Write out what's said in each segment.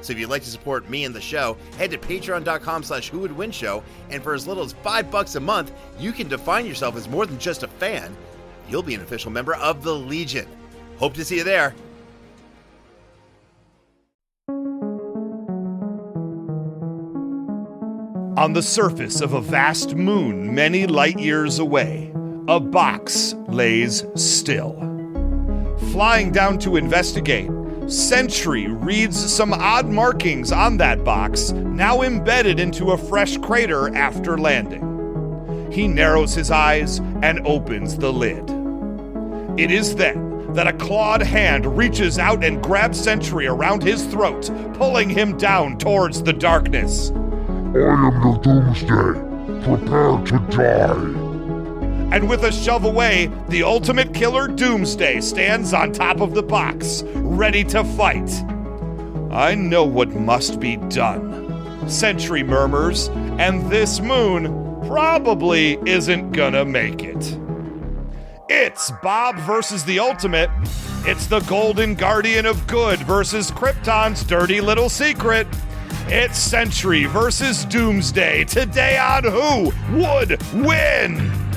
So if you'd like to support me and the show, head to patreon.com slash who would win show, and for as little as five bucks a month, you can define yourself as more than just a fan. You'll be an official member of the Legion. Hope to see you there. On the surface of a vast moon many light years away, a box lays still. Flying down to investigate, Sentry reads some odd markings on that box, now embedded into a fresh crater after landing. He narrows his eyes and opens the lid. It is then that a clawed hand reaches out and grabs Sentry around his throat, pulling him down towards the darkness. I am your doomsday. Prepare to die. And with a shove away, the ultimate killer Doomsday stands on top of the box, ready to fight. I know what must be done. Sentry murmurs, and this moon probably isn't gonna make it. It's Bob versus the Ultimate. It's the Golden Guardian of Good versus Krypton's dirty little secret. It's Sentry versus Doomsday. Today on Who Would Win?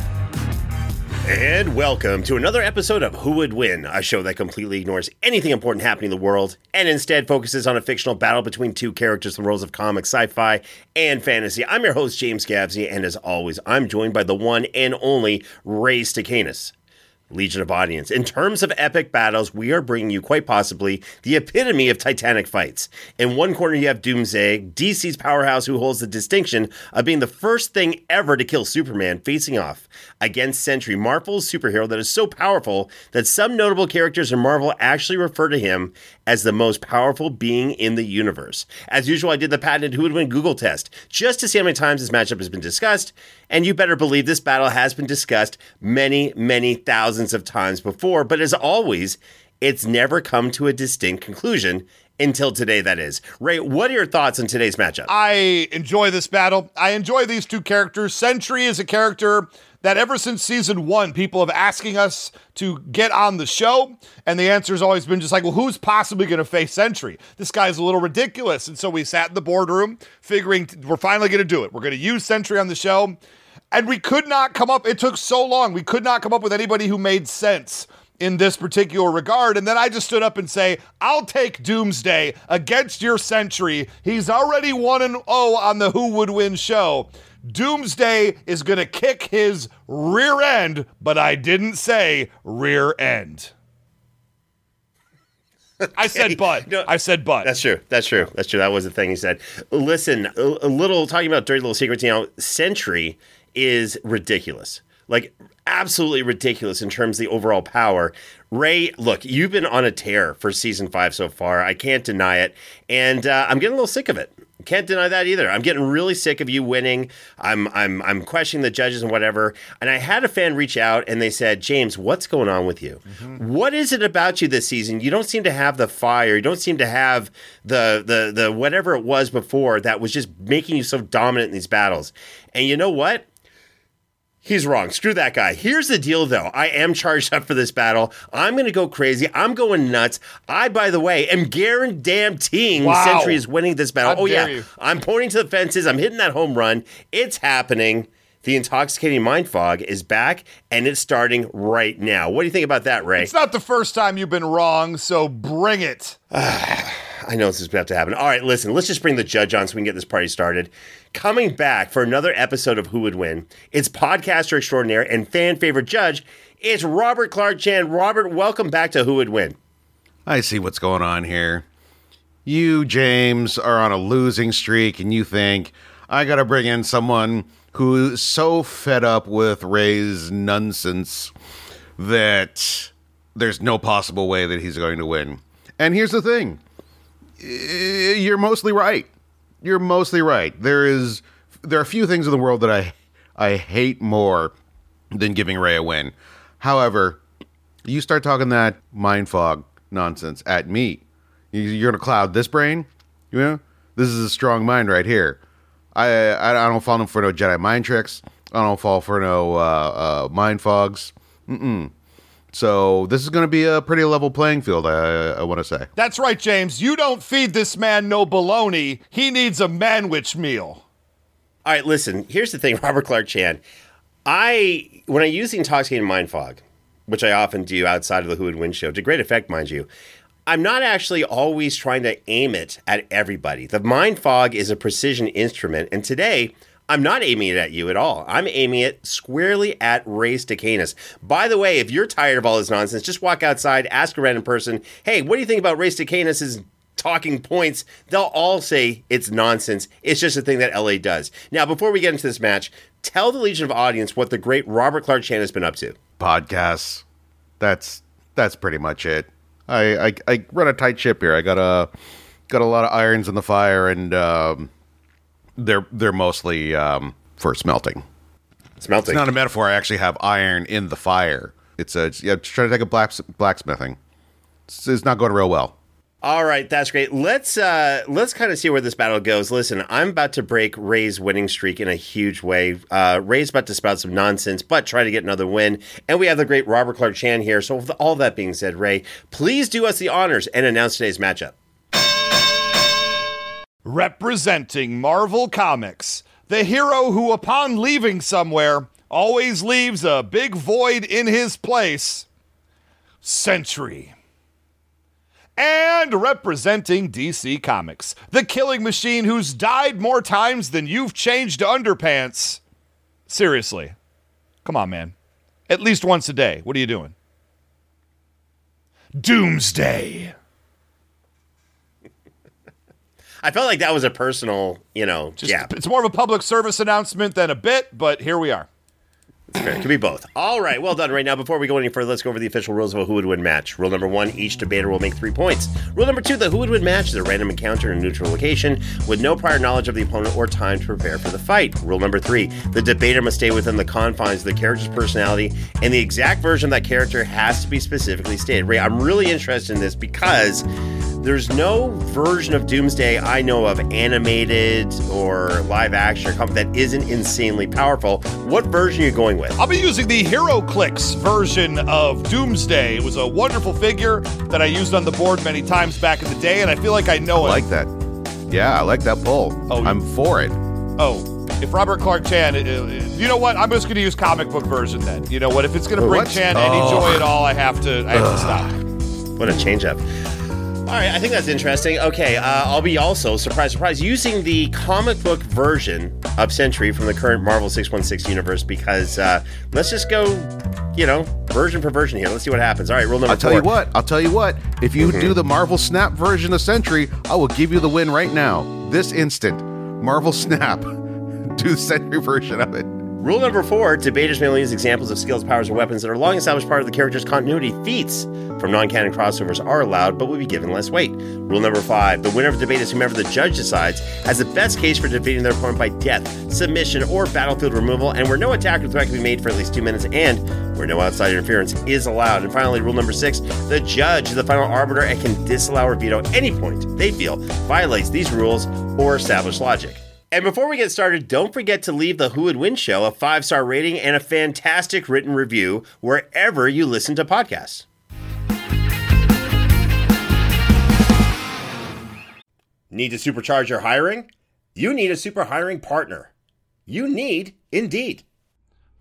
And welcome to another episode of Who Would Win, a show that completely ignores anything important happening in the world and instead focuses on a fictional battle between two characters the roles of comics, sci fi, and fantasy. I'm your host, James Gavsey, and as always, I'm joined by the one and only Ray Stacanus. Legion of Audience. In terms of epic battles, we are bringing you quite possibly the epitome of Titanic fights. In one corner, you have Doomsday, DC's powerhouse, who holds the distinction of being the first thing ever to kill Superman, facing off against Sentry, Marvel's superhero that is so powerful that some notable characters in Marvel actually refer to him as the most powerful being in the universe. As usual, I did the patented Who Would Win Google test just to see how many times this matchup has been discussed, and you better believe this battle has been discussed many, many thousands of times before, but as always, it's never come to a distinct conclusion until today, that is. Ray, what are your thoughts on today's matchup? I enjoy this battle. I enjoy these two characters. Sentry is a character that ever since season one, people have asking us to get on the show. And the answer has always been just like, well, who's possibly going to face Sentry? This guy's a little ridiculous. And so we sat in the boardroom figuring we're finally going to do it. We're going to use Sentry on the show. And we could not come up, it took so long. We could not come up with anybody who made sense in this particular regard. And then I just stood up and say, I'll take Doomsday against your Sentry. He's already 1 and 0 on the Who Would Win show. Doomsday is going to kick his rear end, but I didn't say rear end. I said but. No, I said but. That's true. That's true. That's true. That was the thing he said. Listen, a, a little talking about dirty little secrets. You know, Sentry is ridiculous. Like absolutely ridiculous in terms of the overall power. Ray, look, you've been on a tear for season five so far. I can't deny it, and uh, I'm getting a little sick of it. Can't deny that either. I'm getting really sick of you winning. I'm I'm I'm questioning the judges and whatever. And I had a fan reach out and they said, "James, what's going on with you? Mm-hmm. What is it about you this season? You don't seem to have the fire. You don't seem to have the the the whatever it was before that was just making you so dominant in these battles." And you know what? He's wrong. Screw that guy. Here's the deal, though. I am charged up for this battle. I'm going to go crazy. I'm going nuts. I, by the way, am guaranteeing Wow. Sentry is winning this battle. How oh, yeah. you. I'm pointing to the fences. I'm hitting that home run. It's happening. The intoxicating mind fog is back, and it's starting right now. What do you think about that, Ray? It's not the first time you've been wrong, so bring it. I know this is about to happen. All right, listen, let's just bring the judge on so we can get this party started. Coming back for another episode of Who Would Win, it's podcaster extraordinaire and fan favorite judge. It's Robert Clark Chan. Robert, welcome back to Who Would Win. I see what's going on here. You, James, are on a losing streak, and you think, I gotta bring in someone who's so fed up with Ray's nonsense that there's no possible way that he's going to win. And here's the thing you're mostly right. You're mostly right. There is there are a few things in the world that I I hate more than giving Ray a win. However, you start talking that mind fog nonsense at me. You- You're gonna cloud this brain. You know, this is a strong mind right here. I I, I don't fall for no Jedi mind tricks. I don't fall for no uh, uh, mind fogs. Mm-mm. So this is going to be a pretty level playing field. I, I want to say. That's right, James. You don't feed this man no baloney. He needs a manwich meal. All right, listen, here's the thing, Robert Clark Chan. I, when I use the intoxicating mind fog, which I often do outside of the Who Would Win show, to great effect, mind you, I'm not actually always trying to aim it at everybody. The mind fog is a precision instrument, and today, I'm not aiming it at you at all. I'm aiming it squarely at Ray Canis. By the way, if you're tired of all this nonsense, just walk outside, ask a random person, hey, what do you think about Ray Stacanus's talking points? They'll all say it's nonsense. It's just a thing that LA does. Now, before we get into this match, tell the Legion of Audience what the great Robert Clark Chan has been up to. podcasts. That's that's pretty much it. I, I I run a tight ship here. I got a got a lot of irons in the fire, and um, they're they're mostly um, for smelting. Smelting. It's not a metaphor. I actually have iron in the fire. It's a yeah, trying to take a black, blacksmithing. It's, it's not going real well. All right, that's great. Let's uh let's kind of see where this battle goes. Listen, I'm about to break Ray's winning streak in a huge way. Uh Ray's about to spout some nonsense, but try to get another win. And we have the great Robert Clark Chan here. So with all that being said, Ray, please do us the honors and announce today's matchup. Representing Marvel Comics, the hero who, upon leaving somewhere, always leaves a big void in his place. Sentry. And representing DC Comics, the killing machine who's died more times than you've changed underpants. Seriously. Come on, man. At least once a day. What are you doing? Doomsday. I felt like that was a personal, you know, Just, yeah. It's more of a public service announcement than a bit, but here we are. It could be both. All right, well done. Right now, before we go any further, let's go over the official rules of a Who Would Win match. Rule number one: each debater will make three points. Rule number two: the Who Would Win match is a random encounter in a neutral location with no prior knowledge of the opponent or time to prepare for the fight. Rule number three: the debater must stay within the confines of the character's personality, and the exact version of that character has to be specifically stated. Ray, I'm really interested in this because there's no version of Doomsday I know of, animated or live action or something that isn't insanely powerful. What version are you going with? I'll be using the HeroClix version of Doomsday. It was a wonderful figure that I used on the board many times back in the day, and I feel like I know it. I it. like that. Yeah, I like that pull. Oh. I'm for it. oh, If Robert Clark Chan, uh, uh, you know what? I'm just going to use comic book version then. You know what? If it's going to bring What? Chan any Oh. joy at all, I have to. I have to stop. What a change up. All right, I think that's interesting. Okay, uh, I'll be also, surprise, surprise, using the comic book version of Sentry from the current Marvel 616 universe because uh, let's just go, you know, version for version here. Let's see what happens. All right, rule number I'll tell four. you what. I'll tell you what. If you do the Marvel Snap version of Sentry, I will give you the win right now, this instant. Marvel Snap. Do the Sentry version of it. Rule number four debaters may only use examples of skills, powers, or weapons that are long established part of the character's continuity. Feats from non canon crossovers are allowed, but will be given less weight. Rule number five the winner of the debate is whomever the judge decides has the best case for defeating their opponent by death, submission, or battlefield removal, and where no attack or threat can be made for at least two minutes, and where no outside interference is allowed. And finally, rule number six the judge is the final arbiter and can disallow or veto any point they feel violates these rules or established logic. And before we get started, don't forget to leave the Who Would Win show a five star rating and a fantastic written review wherever you listen to podcasts. Need to supercharge your hiring? You need a super hiring partner. You need Indeed.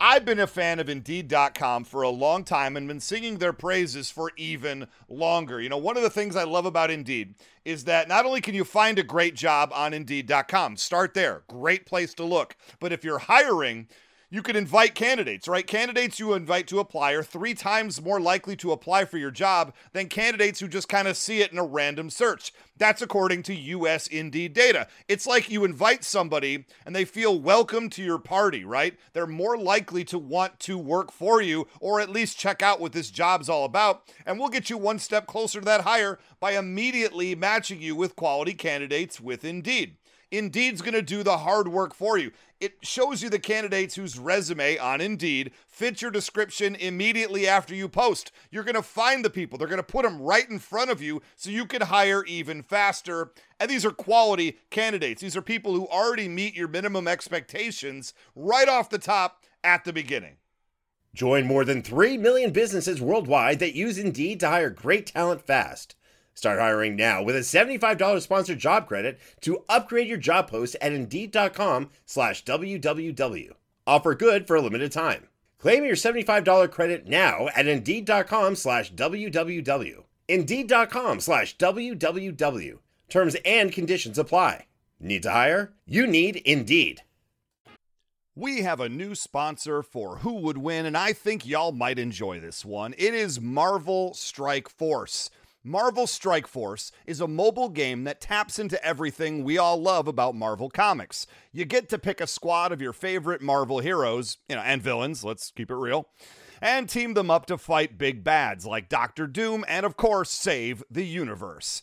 I've been a fan of Indeed.com for a long time and been singing their praises for even longer. You know, one of the things I love about Indeed is that not only can you find a great job on Indeed.com, start there, great place to look, but if you're hiring, you can invite candidates, right? Candidates you invite to apply are three times more likely to apply for your job than candidates who just kind of see it in a random search. That's according to US Indeed data. It's like you invite somebody and they feel welcome to your party, right? They're more likely to want to work for you or at least check out what this job's all about. And we'll get you one step closer to that hire by immediately matching you with quality candidates with Indeed. Indeed's going to do the hard work for you. It shows you the candidates whose resume on Indeed fits your description immediately after you post. You're going to find the people, they're going to put them right in front of you so you can hire even faster. And these are quality candidates. These are people who already meet your minimum expectations right off the top at the beginning. Join more than 3 million businesses worldwide that use Indeed to hire great talent fast. Start hiring now with a $75 sponsored job credit to upgrade your job post at Indeed.com slash WWW. Offer good for a limited time. Claim your $75 credit now at Indeed.com slash WWW. Indeed.com slash WWW. Terms and conditions apply. Need to hire? You need Indeed. We have a new sponsor for Who Would Win, and I think y'all might enjoy this one. It is Marvel Strike Force. Marvel Strike Force is a mobile game that taps into everything we all love about Marvel Comics. You get to pick a squad of your favorite Marvel heroes, you know, and villains, let's keep it real, and team them up to fight big bads like Doctor Doom and, of course, save the universe.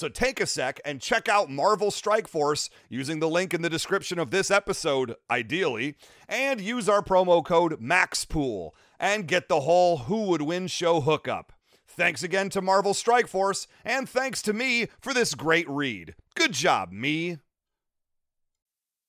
So take a sec and check out Marvel Strike Force using the link in the description of this episode, ideally, and use our promo code MAXPOOL and get the whole Who Would Win show hookup. Thanks again to Marvel Strike Force, and thanks to me for this great read. Good job, me.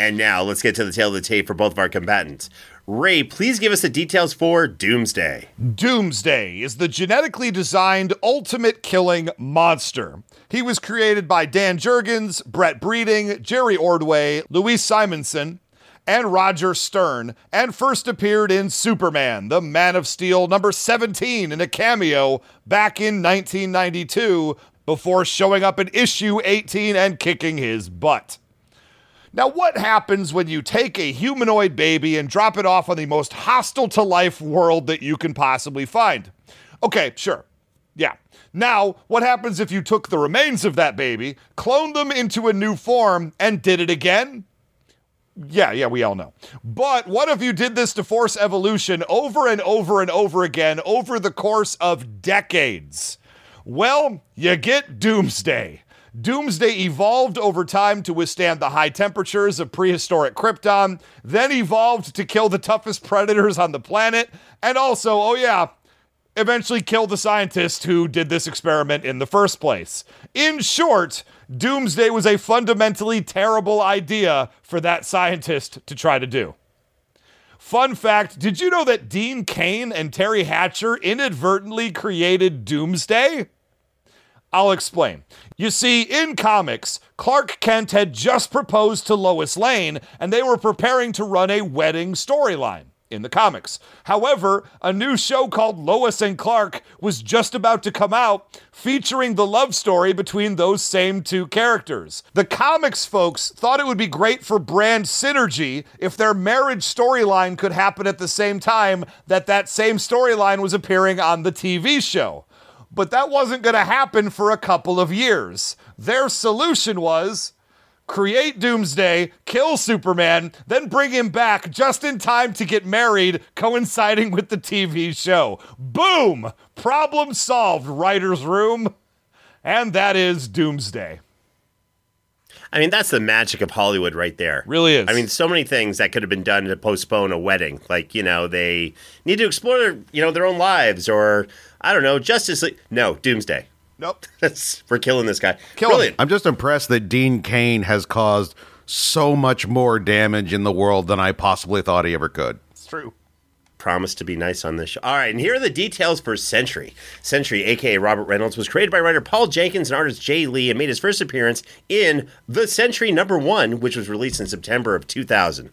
And now let's get to the tail of the tape for both of our combatants. Ray, please give us the details for Doomsday. Doomsday is the genetically designed ultimate killing monster. He was created by Dan Jurgens, Brett Breeding, Jerry Ordway, Louise Simonson, and Roger Stern, and first appeared in Superman, the Man of Steel number 17 in a cameo back in 1992 before showing up in issue 18 and kicking his butt. Now, what happens when you take a humanoid baby and drop it off on the most hostile to life world that you can possibly find? Okay, sure. Yeah. Now, what happens if you took the remains of that baby, cloned them into a new form, and did it again? Yeah, yeah, we all know. But what if you did this to force evolution over and over and over again over the course of decades? Well, you get Doomsday. Doomsday evolved over time to withstand the high temperatures of prehistoric Krypton, then evolved to kill the toughest predators on the planet, and also, oh yeah, eventually kill the scientist who did this experiment in the first place. In short, Doomsday was a fundamentally terrible idea for that scientist to try to do. Fun fact did you know that Dean Cain and Teri Hatcher inadvertently created Doomsday? I'll explain. You see, in comics, Clark Kent had just proposed to Lois Lane, and they were preparing to run a wedding storyline in the comics. However, a new show called Lois and Clark was just about to come out, featuring the love story between those same two characters. The comics folks thought it would be great for brand synergy if their marriage storyline could happen at the same time that that same storyline was appearing on the TV show but that wasn't going to happen for a couple of years. Their solution was create Doomsday, kill Superman, then bring him back just in time to get married, coinciding with the TV show. Boom! Problem solved, writer's room. And that is Doomsday. I mean, that's the magic of Hollywood right there. Really is. I mean, so many things that could have been done to postpone a wedding. Like, you know, they need to explore, you know, their own lives or, I don't know, Justice League. No, Doomsday. Nope. That's, we're killing this guy. Kill him. Brilliant. I'm just impressed that Dean Cain has caused so much more damage in the world than I possibly thought he ever could. It's true. Promise to be nice on this show. All right, and here are the details for Sentry. Sentry, aka Robert Reynolds, was created by writer Paul Jenkins and artist Jae Lee and made his first appearance in The Sentry Number One, which was released in September of 2000.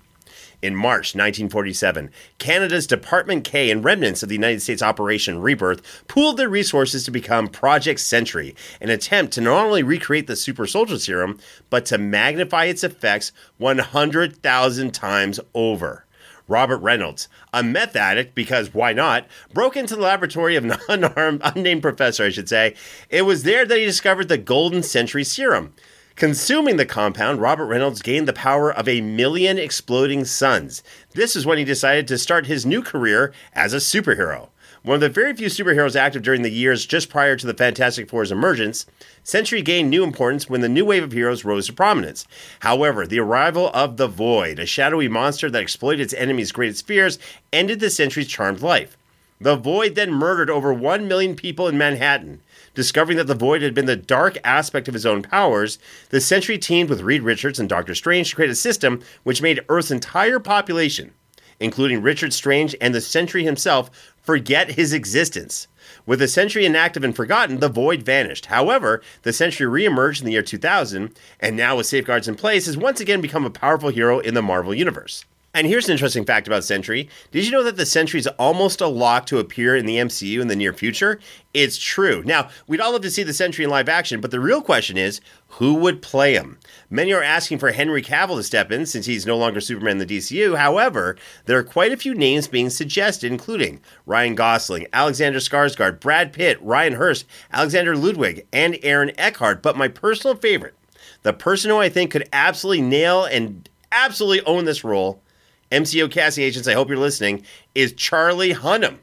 In March 1947, Canada's Department K and remnants of the United States Operation Rebirth pooled their resources to become Project Sentry, an attempt to not only recreate the super soldier serum, but to magnify its effects 100,000 times over. Robert Reynolds, a meth addict, because why not, broke into the laboratory of an unarmed, unnamed professor, I should say. It was there that he discovered the Golden Sentry Serum. Consuming the compound, Robert Reynolds gained the power of a million exploding suns. This is when he decided to start his new career as a superhero. One of the very few superheroes active during the years just prior to the Fantastic Four's emergence, Sentry gained new importance when the new wave of heroes rose to prominence. However, the arrival of the Void, a shadowy monster that exploited its enemies' greatest fears, ended the Sentry's charmed life. The Void then murdered over 1 million people in Manhattan. Discovering that the Void had been the dark aspect of his own powers, the Sentry teamed with Reed Richards and Doctor Strange to create a system which made Earth's entire population, including Richard Strange and the Sentry himself, forget his existence. With the Sentry inactive and forgotten, the Void vanished. However, the Sentry reemerged in the year 2000, and now with safeguards in place, has once again become a powerful hero in the Marvel Universe. And here's an interesting fact about Sentry. Did you know that the Sentry is almost a lock to appear in the MCU in the near future? It's true. Now, we'd all love to see the Sentry in live action, but the real question is who would play him? Many are asking for Henry Cavill to step in since he's no longer Superman in the DCU. However, there are quite a few names being suggested, including Ryan Gosling, Alexander Skarsgård, Brad Pitt, Ryan Hurst, Alexander Ludwig, and Aaron Eckhart. But my personal favorite, the person who I think could absolutely nail and absolutely own this role, MCU casting agents, I hope you're listening, is Charlie Hunnam.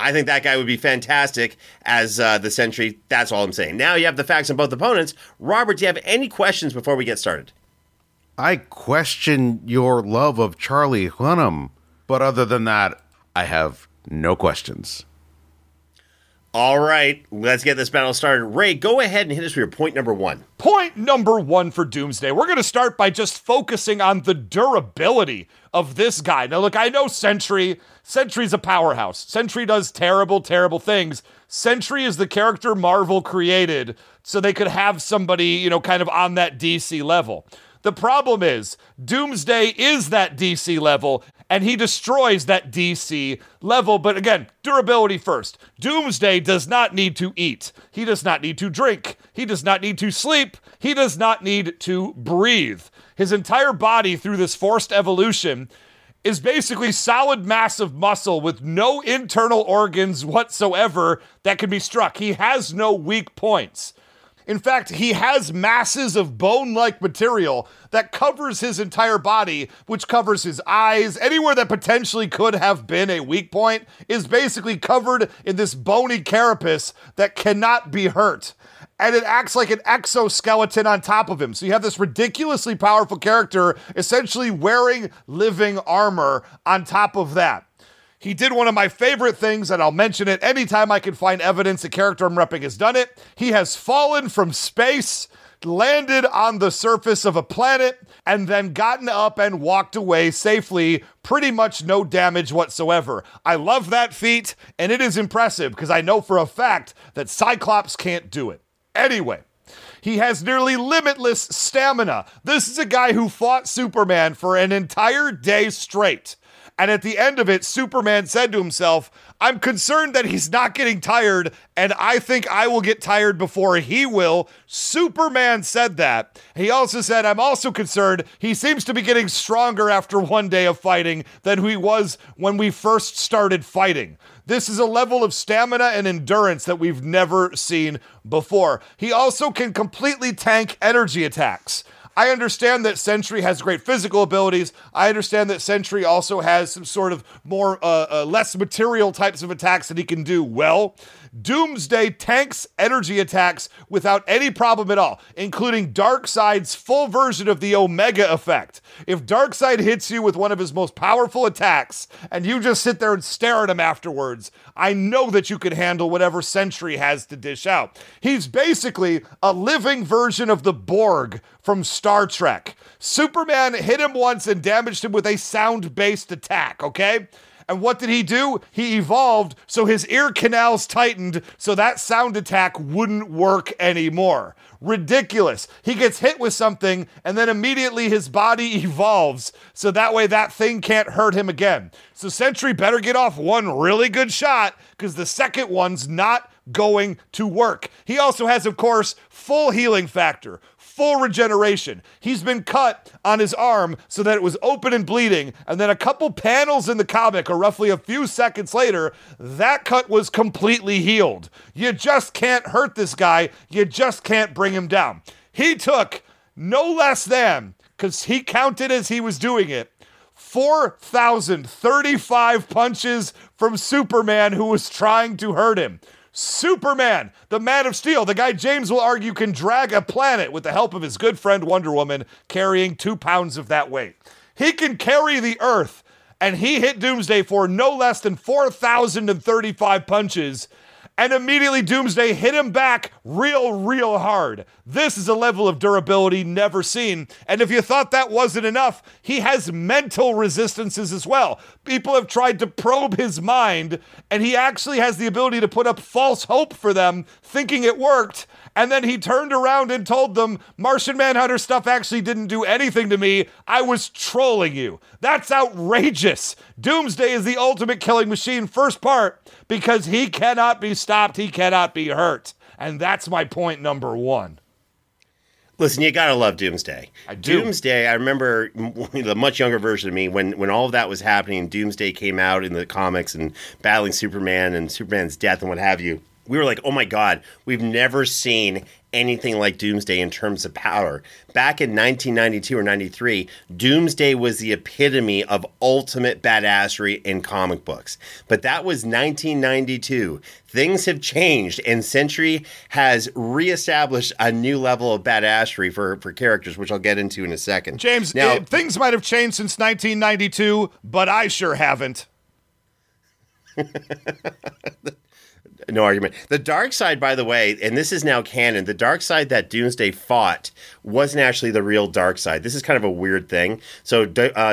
I think that guy would be fantastic as uh, the Sentry. That's all I'm saying. Now you have the facts on both opponents. Robert, do you have any questions before we get started? I question your love of Charlie Hunnam, but other than that, I have no questions. All right, let's get this battle started. Ray, go ahead and hit us with your point number one. Point number one for Doomsday. We're going to start by just focusing on the durability of this guy. Now, look, I know Sentry. Sentry's a powerhouse. Sentry does terrible, terrible things. Sentry is the character Marvel created so they could have somebody, you know, kind of on that DC level. The problem is, Doomsday is that DC level, and he destroys that DC level. But again, durability first. Doomsday does not need to eat, he does not need to drink, he does not need to sleep, he does not need to breathe. His entire body, through this forced evolution, is basically solid mass of muscle with no internal organs whatsoever that can be struck. He has no weak points. In fact, he has masses of bone like material that covers his entire body, which covers his eyes. Anywhere that potentially could have been a weak point is basically covered in this bony carapace that cannot be hurt. And it acts like an exoskeleton on top of him. So you have this ridiculously powerful character essentially wearing living armor on top of that. He did one of my favorite things, and I'll mention it anytime I can find evidence a character I'm repping has done it. He has fallen from space, landed on the surface of a planet, and then gotten up and walked away safely, pretty much no damage whatsoever. I love that feat, and it is impressive because I know for a fact that Cyclops can't do it. Anyway, he has nearly limitless stamina. This is a guy who fought Superman for an entire day straight. And at the end of it, Superman said to himself, I'm concerned that he's not getting tired, and I think I will get tired before he will. Superman said that. He also said, I'm also concerned he seems to be getting stronger after one day of fighting than he was when we first started fighting. This is a level of stamina and endurance that we've never seen before. He also can completely tank energy attacks. I understand that Sentry has great physical abilities. I understand that Sentry also has some sort of more uh, uh, less material types of attacks that he can do well. Doomsday tanks energy attacks without any problem at all, including Darkseid's full version of the Omega effect. If Darkseid hits you with one of his most powerful attacks and you just sit there and stare at him afterwards, I know that you can handle whatever Sentry has to dish out. He's basically a living version of the Borg from Star Trek. Superman hit him once and damaged him with a sound based attack, okay? And what did he do? He evolved so his ear canals tightened so that sound attack wouldn't work anymore. Ridiculous. He gets hit with something and then immediately his body evolves so that way that thing can't hurt him again. So Sentry better get off one really good shot because the second one's not going to work. He also has, of course, full healing factor, full regeneration. He's been cut on his arm so that it was open and bleeding. And then a couple panels in the comic, or roughly a few seconds later, that cut was completely healed. You just can't hurt this guy. You just can't bring him down. He took no less than, because he counted as he was doing it, 4,035 punches from Superman who was trying to hurt him. Superman, the Man of Steel, the guy James will argue can drag a planet with the help of his good friend Wonder Woman, carrying two pounds of that weight. He can carry the Earth, and he hit Doomsday for no less than 4,035 punches and immediately Doomsday hit him back real, real hard. This is a level of durability never seen. And if you thought that wasn't enough, he has mental resistances as well. People have tried to probe his mind, and he actually has the ability to put up false hope for them, thinking it worked. And then he turned around and told them, Martian Manhunter stuff actually didn't do anything to me. I was trolling you. That's outrageous. Doomsday is the ultimate killing machine, first part, because he cannot be stopped, he cannot be hurt. And that's my point number one. Listen, you gotta love Doomsday. I do. Doomsday. I remember the much younger version of me when when all of that was happening. Doomsday came out in the comics and battling Superman and Superman's death and what have you. We were like, oh my god, we've never seen anything like Doomsday in terms of power. Back in 1992 or 93, Doomsday was the epitome of ultimate badassery in comic books. But that was 1992. Things have changed, and Sentry has reestablished a new level of badassery for, for characters, which I'll get into in a second. James, now, eh, things might have changed since 1992, but I sure haven't. No argument. The Darkseid, by the way, and this is now canon, the Darkseid that Doomsday fought wasn't actually the real Darkseid. This is kind of a weird thing. So, uh,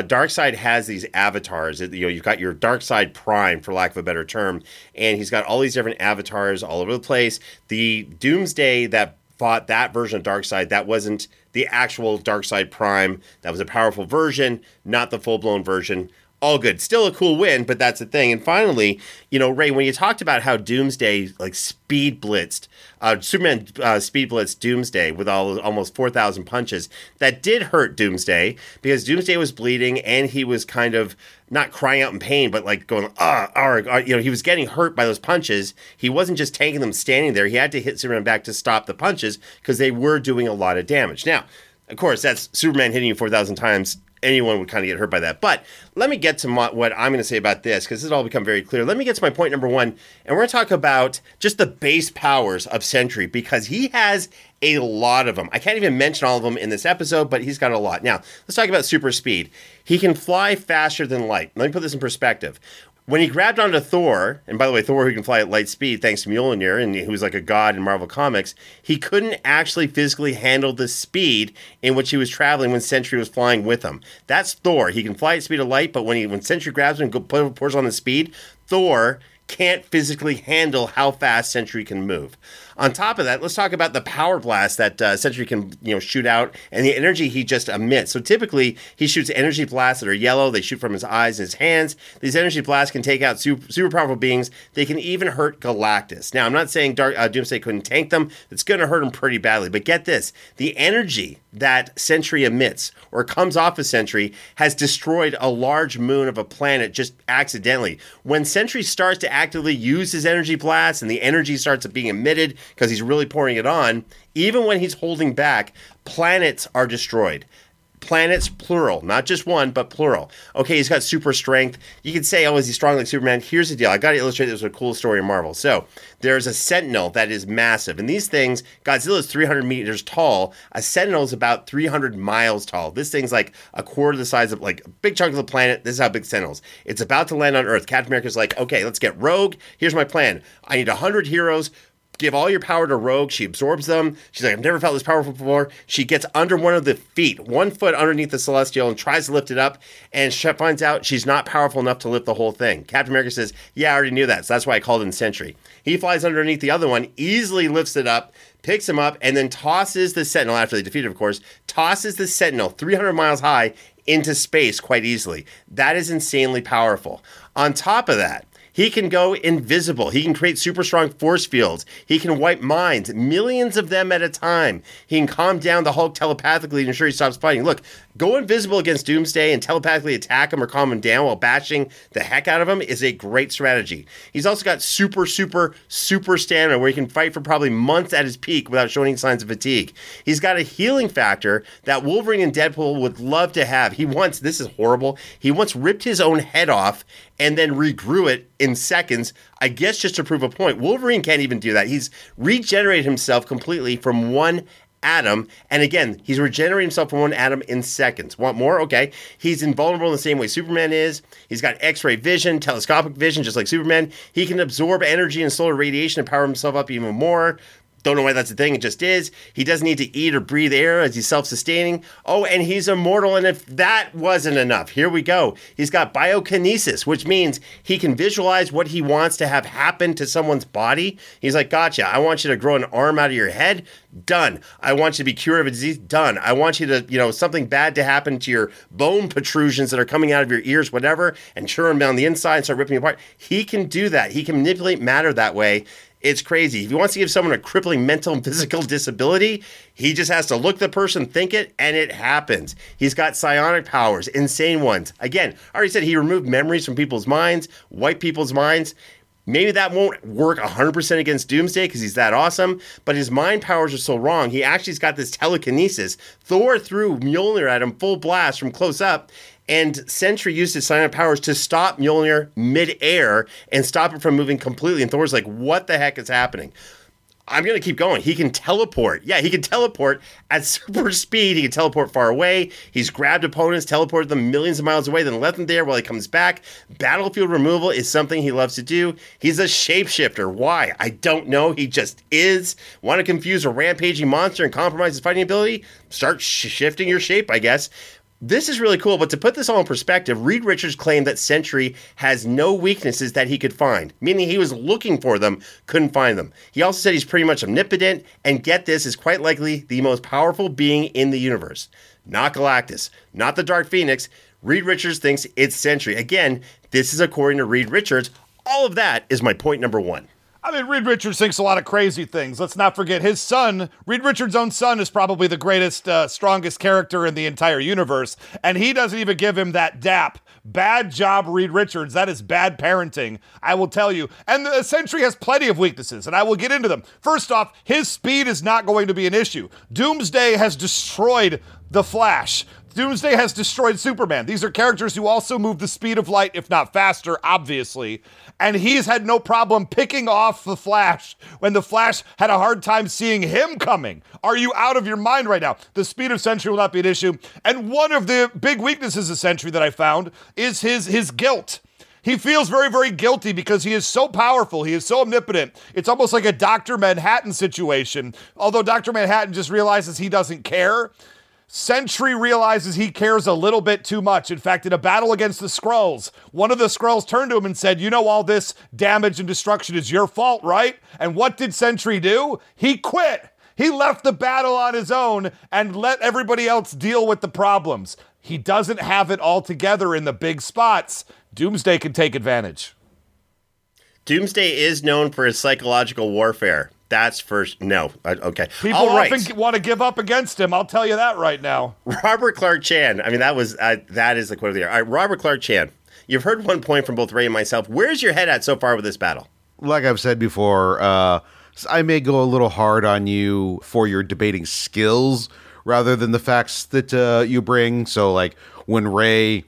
Darkseid has these avatars. You know, you've got your Darkseid prime, for lack of a better term, and he's got all these different avatars all over the place. The Doomsday that fought that version of Darkseid that wasn't the actual Darkseid Prime. That was a powerful version, not the full blown version. All good. Still a cool win, but that's the thing. And finally, you know, Ray, when you talked about how Doomsday like speed blitzed, uh, Superman uh, speed blitzed Doomsday with all almost four thousand punches, that did hurt Doomsday because Doomsday was bleeding and he was kind of not crying out in pain, but like going, ah, ah, ah, you know, he was getting hurt by those punches. He wasn't just tanking them standing there. He had to hit Superman back to stop the punches because they were doing a lot of damage. Now, of course, that's Superman hitting you 4,000 times. Anyone would kind of get hurt by that. But let me get to my, what I'm going to say about this because this all become very clear. Let me get to my point number one, and we're going to talk about just the base powers of Sentry because he has a lot of them. I can't even mention all of them in this episode, but he's got a lot. Now, let's talk about super speed. He can fly faster than light. Let me put this in perspective. When he grabbed onto Thor, and by the way, Thor who can fly at light speed thanks to Mjolnir, and who's like a god in Marvel Comics, he couldn't actually physically handle the speed in which he was traveling when Sentry was flying with him. That's Thor. He can fly at speed of light, but when he when Sentry grabs him and pours on the speed, Thor can't physically handle how fast Sentry can move. On top of that, let's talk about the power blast that uh, Sentry can you know shoot out and the energy he just emits. So typically he shoots energy blasts that are yellow. They shoot from his eyes and his hands. These energy blasts can take out super, super powerful beings. They can even hurt Galactus. Now I'm not saying Dark uh, Doomsday couldn't tank them. It's going to hurt him pretty badly. But get this: the energy that Sentry emits or comes off of Sentry has destroyed a large moon of a planet just accidentally. When Sentry starts to actively use his energy blasts and the energy starts being emitted because he's really pouring it on, even when he's holding back, planets are destroyed. Planets plural not just one but plural. Okay he's got super strength. You could say oh is he strong like superman? Here's the deal. I got to illustrate this with a cool story in marvel. So there's a sentinel that is massive and these things godzilla is 300 meters tall. A sentinel is about 300 miles tall. This thing's like a quarter the size of like a big chunk of the planet. This is how big sentinels. It's about to land on earth. Captain america's like okay let's get rogue. Here's my plan. I need 100 heroes give all your power to Rogue. She absorbs them. She's like, I've never felt this powerful before. She gets under one of the feet, one foot underneath the Celestial, and tries to lift it up. And she finds out she's not powerful enough to lift the whole thing. Captain America says, Yeah, I already knew that. So that's why I called in Sentry. He flies underneath the other one, easily lifts it up, picks him up, and then tosses the Sentinel, after they defeat it, of course, tosses the Sentinel 300 miles high into space quite easily. That is insanely powerful. On top of that, he can go invisible. He can create super strong force fields. He can wipe minds, millions of them at a time. He can calm down the Hulk telepathically and ensure he stops fighting. Look, go invisible against Doomsday and telepathically attack him or calm him down while bashing the heck out of him is a great strategy. He's also got super, super, super stamina where he can fight for probably months at his peak without showing signs of fatigue. He's got a healing factor that Wolverine and Deadpool would love to have. He once, this is horrible, he once ripped his own head off and then regrew it in seconds, I guess just to prove a point. Wolverine can't even do that. He's regenerated himself completely from one atom. And again, he's regenerating himself from one atom in seconds. Want more? Okay. He's invulnerable in the same way Superman is. He's got X ray vision, telescopic vision, just like Superman. He can absorb energy and solar radiation and power himself up even more. Don't know why that's a thing. It just is. He doesn't need to eat or breathe air as he's self sustaining. Oh, and he's immortal. And if that wasn't enough, here we go. He's got biokinesis, which means he can visualize what he wants to have happen to someone's body. He's like, gotcha. I want you to grow an arm out of your head. Done. I want you to be cured of a disease. Done. I want you to, you know, something bad to happen to your bone protrusions that are coming out of your ears, whatever, and churn them down the inside and start ripping you apart. He can do that. He can manipulate matter that way. It's crazy. If he wants to give someone a crippling mental and physical disability, he just has to look the person, think it, and it happens. He's got psionic powers, insane ones. Again, I already said he removed memories from people's minds, white people's minds. Maybe that won't work 100% against Doomsday because he's that awesome, but his mind powers are so wrong. He actually's got this telekinesis. Thor threw Mjolnir at him full blast from close up, and Sentry used his psionic powers to stop Mjolnir midair and stop it from moving completely. And Thor's like, what the heck is happening? I'm going to keep going. He can teleport. Yeah, he can teleport at super speed. He can teleport far away. He's grabbed opponents, teleported them millions of miles away, then left them there while he comes back. Battlefield removal is something he loves to do. He's a shapeshifter. Why? I don't know. He just is. Want to confuse a rampaging monster and compromise his fighting ability? Start sh- shifting your shape, I guess. This is really cool, but to put this all in perspective, Reed Richards claimed that Sentry has no weaknesses that he could find, meaning he was looking for them, couldn't find them. He also said he's pretty much omnipotent, and get this, is quite likely the most powerful being in the universe. Not Galactus, not the Dark Phoenix. Reed Richards thinks it's Sentry. Again, this is according to Reed Richards. All of that is my point number one. I mean, Reed Richards thinks a lot of crazy things. Let's not forget his son, Reed Richards' own son, is probably the greatest, uh, strongest character in the entire universe, and he doesn't even give him that dap. Bad job, Reed Richards. That is bad parenting, I will tell you. And the Sentry has plenty of weaknesses, and I will get into them. First off, his speed is not going to be an issue. Doomsday has destroyed the Flash. Doomsday has destroyed Superman. These are characters who also move the speed of light, if not faster, obviously. And he's had no problem picking off the Flash when the Flash had a hard time seeing him coming. Are you out of your mind right now? The speed of Sentry will not be an issue. And one of the big weaknesses of Sentry that I found is his his guilt. He feels very, very guilty because he is so powerful. He is so omnipotent. It's almost like a Dr. Manhattan situation. Although Dr. Manhattan just realizes he doesn't care. Sentry realizes he cares a little bit too much. In fact, in a battle against the Skrulls, one of the Skrulls turned to him and said, You know, all this damage and destruction is your fault, right? And what did Sentry do? He quit. He left the battle on his own and let everybody else deal with the problems. He doesn't have it all together in the big spots. Doomsday can take advantage. Doomsday is known for his psychological warfare. That's first. No. Okay. People All right. often want to give up against him. I'll tell you that right now. Robert Clark Chan. I mean, that was uh, that is the quote of the year. All right, Robert Clark Chan. You've heard one point from both Ray and myself. Where's your head at so far with this battle? like I've said before, uh, I may go a little hard on you for your debating skills rather than the facts that uh, you bring. So, like when Ray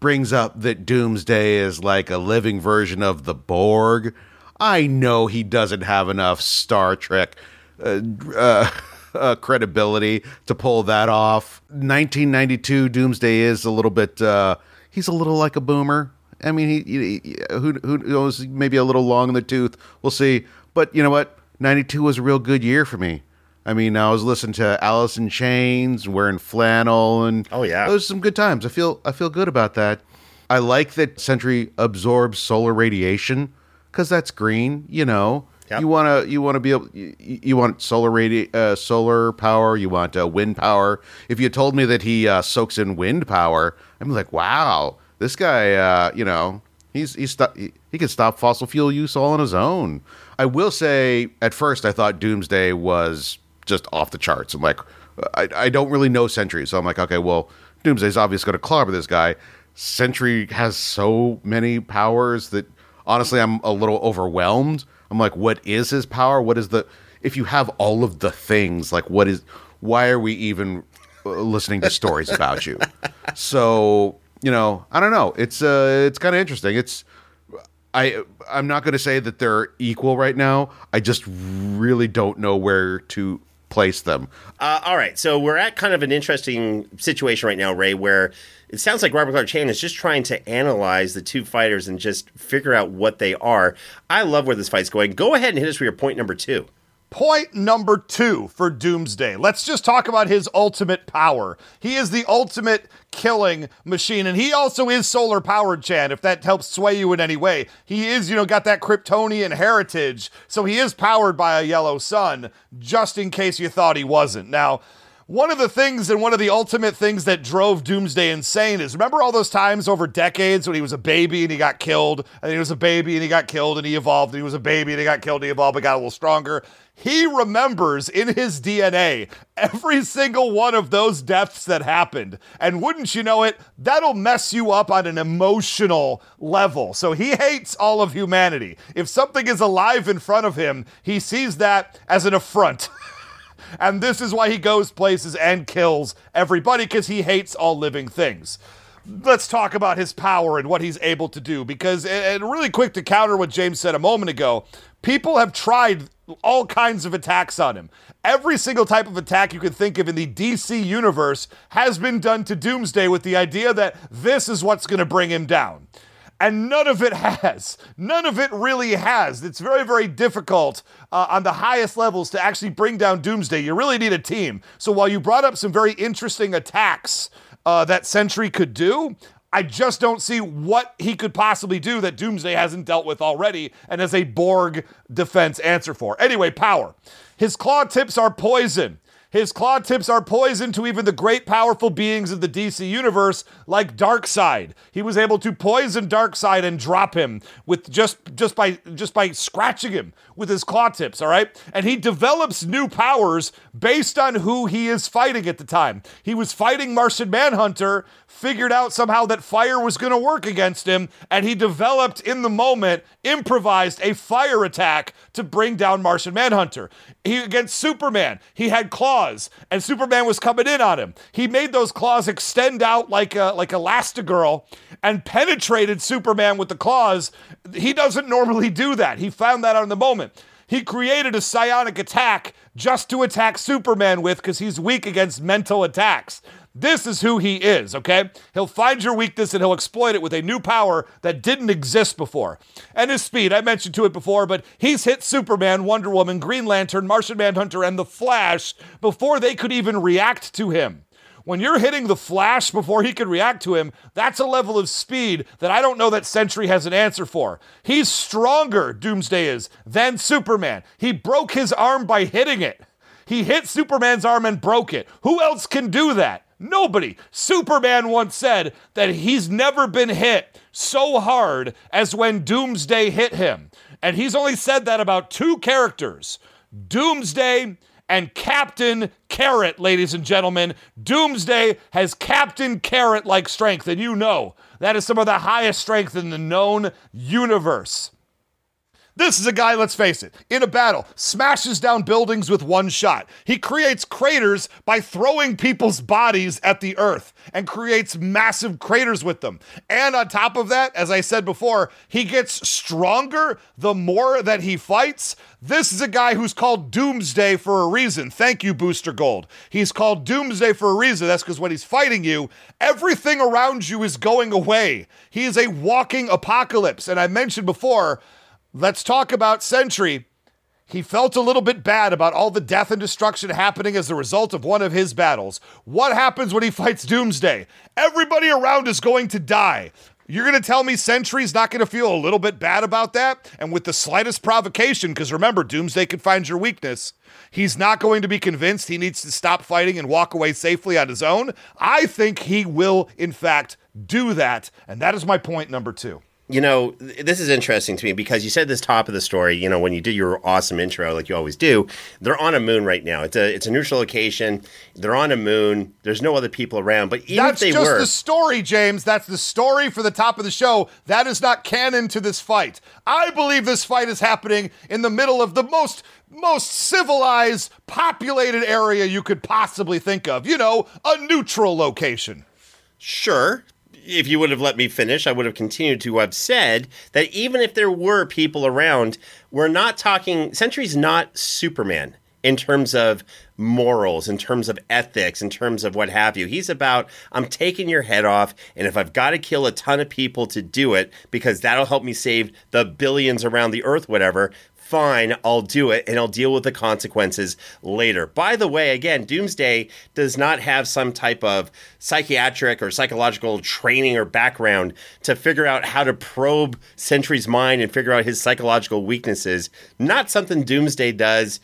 brings up that Doomsday is like a living version of the Borg, I know he doesn't have enough Star Trek. Uh, uh, uh, credibility to pull that off. 1992 Doomsday is a little bit. Uh, he's a little like a boomer. I mean, he, he, he who who knows? Maybe a little long in the tooth. We'll see. But you know what? 92 was a real good year for me. I mean, I was listening to Alice in Chains, wearing flannel, and Oh, yeah. those are some good times. I feel I feel good about that. I like that Sentry absorbs solar radiation because that's green. You know, Yep. you want to you want to be able you, you want solar radi- uh, solar power. You want uh, wind power. If you told me that he uh, soaks in wind power, I'm like, wow, this guy. Uh, you know, he's he's sto- he, he can stop fossil fuel use all on his own. I will say, at first, I thought Doomsday was just off the charts. I'm like, I, I don't really know Sentry, so I'm like, okay, well, Doomsday's obviously going to clobber this guy. Sentry has so many powers that honestly, I'm a little overwhelmed. I'm like, what is his power? What is the if you have all of the things, like what is why are we even uh, listening to stories about you? So, you know, I don't know. It's uh it's kind of interesting. It's I I'm not going to say that they're equal right now. I just really don't know where to place them. Uh, all right, so we're at kind of an interesting situation right now, Ray, where it sounds like Robert Clark Chan is just trying to analyze the two fighters and just figure out what they are. I love where this fight's going. Go ahead and hit us with your point number two. Point number two for Doomsday. Let's just talk about his ultimate power. He is the ultimate killing machine, and he also is solar powered, Chan, if that helps sway you in any way. He is, you know, got that Kryptonian heritage, so he is powered by a yellow sun, just in case you thought he wasn't. Now, one of the things and one of the ultimate things that drove Doomsday insane is remember all those times over decades when he was a baby and he got killed, and he was a baby and he got killed and he evolved, and he was a baby and he got killed and he evolved and got a little stronger. He remembers in his DNA every single one of those deaths that happened. And wouldn't you know it, that'll mess you up on an emotional level. So he hates all of humanity. If something is alive in front of him, he sees that as an affront. And this is why he goes places and kills everybody because he hates all living things. Let's talk about his power and what he's able to do because, and really quick to counter what James said a moment ago, people have tried all kinds of attacks on him. Every single type of attack you could think of in the DC universe has been done to Doomsday with the idea that this is what's going to bring him down. And none of it has. None of it really has. It's very, very difficult uh, on the highest levels to actually bring down Doomsday. You really need a team. So while you brought up some very interesting attacks uh, that Sentry could do, I just don't see what he could possibly do that Doomsday hasn't dealt with already and as a Borg defense answer for. Anyway, power. His claw tips are poison. His claw tips are poison to even the great powerful beings of the DC universe, like Darkseid. He was able to poison Darkseid and drop him with just just by just by scratching him with his claw tips, all right? And he develops new powers based on who he is fighting at the time. He was fighting Martian Manhunter, figured out somehow that fire was going to work against him, and he developed in the moment, improvised a fire attack to bring down Martian Manhunter. He against Superman, he had claws, and Superman was coming in on him. He made those claws extend out like a, like Elastigirl and penetrated Superman with the claws. He doesn't normally do that. He found that out in the moment. He created a psionic attack just to attack Superman with because he's weak against mental attacks. This is who he is, okay? He'll find your weakness and he'll exploit it with a new power that didn't exist before. And his speed, I mentioned to it before, but he's hit Superman, Wonder Woman, Green Lantern, Martian Manhunter, and The Flash before they could even react to him. When you're hitting the Flash before he can react to him, that's a level of speed that I don't know that Sentry has an answer for. He's stronger, Doomsday is, than Superman. He broke his arm by hitting it. He hit Superman's arm and broke it. Who else can do that? Nobody. Superman once said that he's never been hit so hard as when Doomsday hit him. And he's only said that about two characters Doomsday and Captain Carrot, ladies and gentlemen. Doomsday has Captain Carrot like strength, and you know that is some of the highest strength in the known universe. This is a guy, let's face it, in a battle, smashes down buildings with one shot. He creates craters by throwing people's bodies at the earth and creates massive craters with them. And on top of that, as I said before, he gets stronger the more that he fights. This is a guy who's called Doomsday for a reason. Thank you, Booster Gold. He's called Doomsday for a reason. That's because when he's fighting you, everything around you is going away. He is a walking apocalypse. And I mentioned before, Let's talk about Sentry. He felt a little bit bad about all the death and destruction happening as a result of one of his battles. What happens when he fights Doomsday? Everybody around is going to die. You're going to tell me Sentry's not going to feel a little bit bad about that? And with the slightest provocation, because remember, Doomsday could find your weakness, he's not going to be convinced he needs to stop fighting and walk away safely on his own. I think he will, in fact, do that. And that is my point number two you know, this is interesting to me because you said this top of the story. You know, when you did your awesome intro, like you always do, they're on a moon right now. It's a it's a neutral location. They're on a moon. There's no other people around. But even that's if they just were, the story, James. That's the story for the top of the show. That is not canon to this fight. I believe this fight is happening in the middle of the most most civilized, populated area you could possibly think of. You know, a neutral location. Sure, if you would have let me finish, I would have continued to have said that even if there were people around, we're not talking, Sentry's not Superman in terms of morals, in terms of ethics, in terms of what have you. He's about, I'm taking your head off, and if I've got to kill a ton of people to do it, because that'll help me save the billions around the earth, whatever, fine, I'll do it and I'll deal with the consequences later. By the way, again, Doomsday does not have some type of psychiatric or psychological training or background to figure out how to probe Sentry's mind and figure out his psychological weaknesses. Not something Doomsday does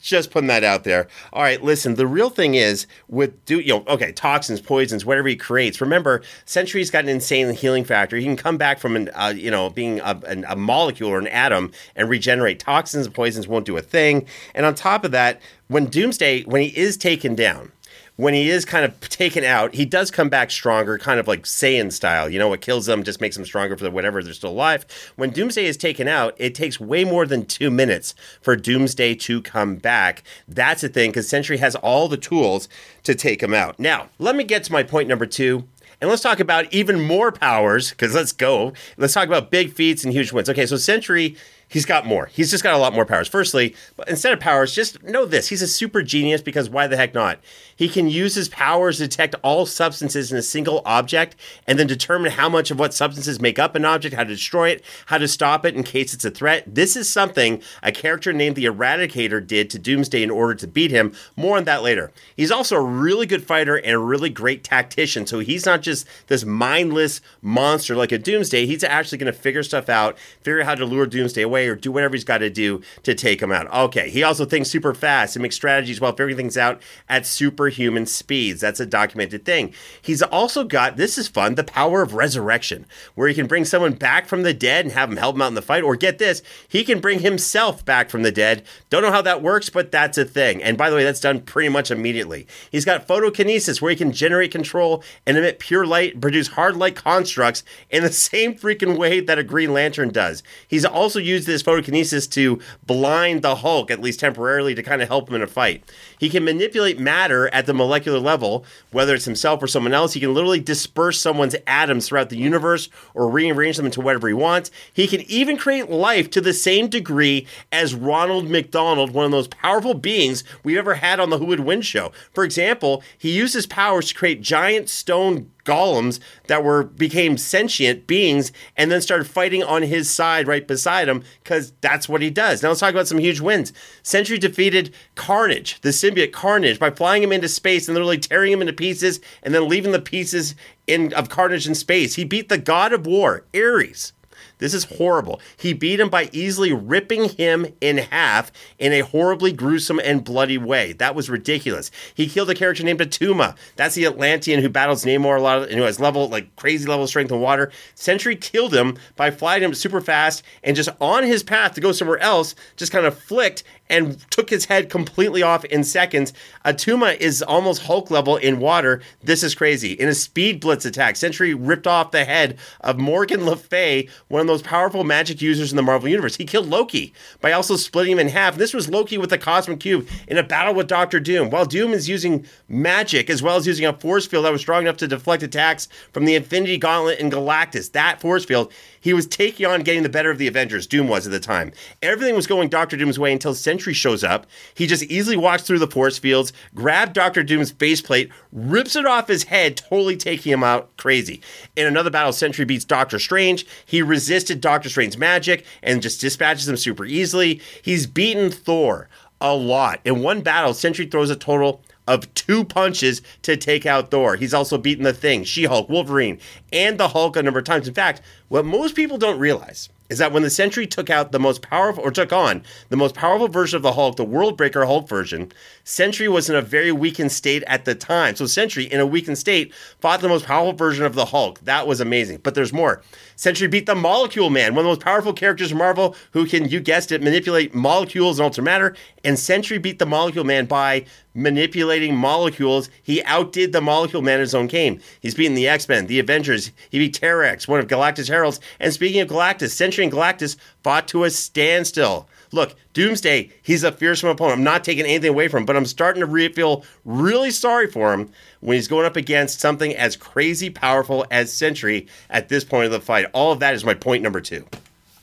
just putting that out there. All right, listen. The real thing is with do you know okay toxins, poisons, whatever he creates. Remember, Sentry's got an insane healing factor. He can come back from an uh, you know being a, an, a molecule or an atom and regenerate. Toxins and poisons won't do a thing. And on top of that, when Doomsday when he is taken down when he is kind of taken out, he does come back stronger, kind of like Saiyan style. You know, what kills them just makes them stronger for whatever they're still alive. When Doomsday is taken out, it takes way more than two minutes for Doomsday to come back. That's the thing, because Sentry has all the tools to take him out. Now, let me get to my point number two. And let's talk about even more powers, because let's go. Let's talk about big feats and huge wins. Okay, so Sentry He's got more. He's just got a lot more powers. Firstly, instead of powers, just know this: he's a super genius because why the heck not? He can use his powers to detect all substances in a single object and then determine how much of what substances make up an object, how to destroy it, how to stop it in case it's a threat. This is something a character named the Eradicator did to Doomsday in order to beat him. More on that later. He's also a really good fighter and a really great tactician. So he's not just this mindless monster like a Doomsday. He's actually going to figure stuff out, figure out how to lure Doomsday away, or do whatever he's got to do to take him out. Okay. He also thinks super fast and makes strategies while figuring things out at superhuman speeds. That's a documented thing. He's also got this is fun the power of resurrection, where he can bring someone back from the dead and have him help him out in the fight. Or get this, he can bring himself back from the dead. Don't know how that works, but that's a thing. And by the way, that's done pretty much immediately. He's got photokinesis, where he can generate control and emit pure light, produce hard light constructs in the same freaking way that a Green Lantern does. He's also used this photokinesis to blind the Hulk, at least temporarily, to kind of help him in a fight. He can manipulate matter at the molecular level, whether it's himself or someone else. He can literally disperse someone's atoms throughout the universe or rearrange them into whatever he wants. He can even create life to the same degree as Ronald McDonald, one of those powerful beings we've ever had on the Who Would Win show. For example, he used his powers to create giant stone golems that were became sentient beings and then started fighting on his side right beside him because that's what he does. Now let's talk about some huge wins. Sentry defeated Carnage, the symbiote Carnage, by flying him into space and literally tearing him into pieces and then leaving the pieces in of Carnage in space. He beat the God of War, Ares. This is horrible. He beat him by easily ripping him in half in a horribly gruesome and bloody way. That was ridiculous. He killed a character named Attuma. That's the Atlantean who battles Namor a lot, and who has level like crazy level strength and water. Sentry killed him by flying him super fast and just on his path to go somewhere else, just kind of flicked and took his head completely off in seconds. Attuma is almost Hulk level in water. This is crazy. In a speed blitz attack, Sentry ripped off the head of Morgan Le Fay, one of most powerful magic users in the Marvel Universe. He killed Loki by also splitting him in half. This was Loki with the Cosmic Cube in a battle with Doctor Doom. While Doom is using magic as well as using a force field that was strong enough to deflect attacks from the Infinity Gauntlet and Galactus, that force field, he was taking on getting the better of the Avengers. Doom was at the time. Everything was going Doctor Doom's way until Sentry shows up. He just easily walks through the force fields, grabs Doctor Doom's faceplate, rips it off his head, totally taking him out crazy. In another battle, Sentry beats Doctor Strange. He resisted Doctor Strange's magic and just dispatches him super easily. He's beaten Thor a lot. In one battle, Sentry throws a total of two punches to take out Thor. He's also beaten the Thing, She Hulk, Wolverine, and the Hulk a number of times. In fact, what most people don't realize is that when the Sentry took out the most powerful, or took on the most powerful version of the Hulk, the World Breaker Hulk version, Sentry was in a very weakened state at the time. So Sentry, in a weakened state, fought the most powerful version of the Hulk. That was amazing. But there's more. Sentry beat the Molecule Man, one of the most powerful characters in Marvel who can, you guessed it, manipulate molecules and alter matter. And Sentry beat the Molecule Man by manipulating molecules. He outdid the Molecule Man in his own game. He's beaten the X Men, the Avengers. He beat Terrax, one of Galactus' heralds. And speaking of Galactus, Sentry Galactus fought to a standstill. Look, Doomsday, he's a fearsome opponent. I'm not taking anything away from him, but I'm starting to re- feel really sorry for him when he's going up against something as crazy powerful as Sentry at this point of the fight. All of that is my point number two.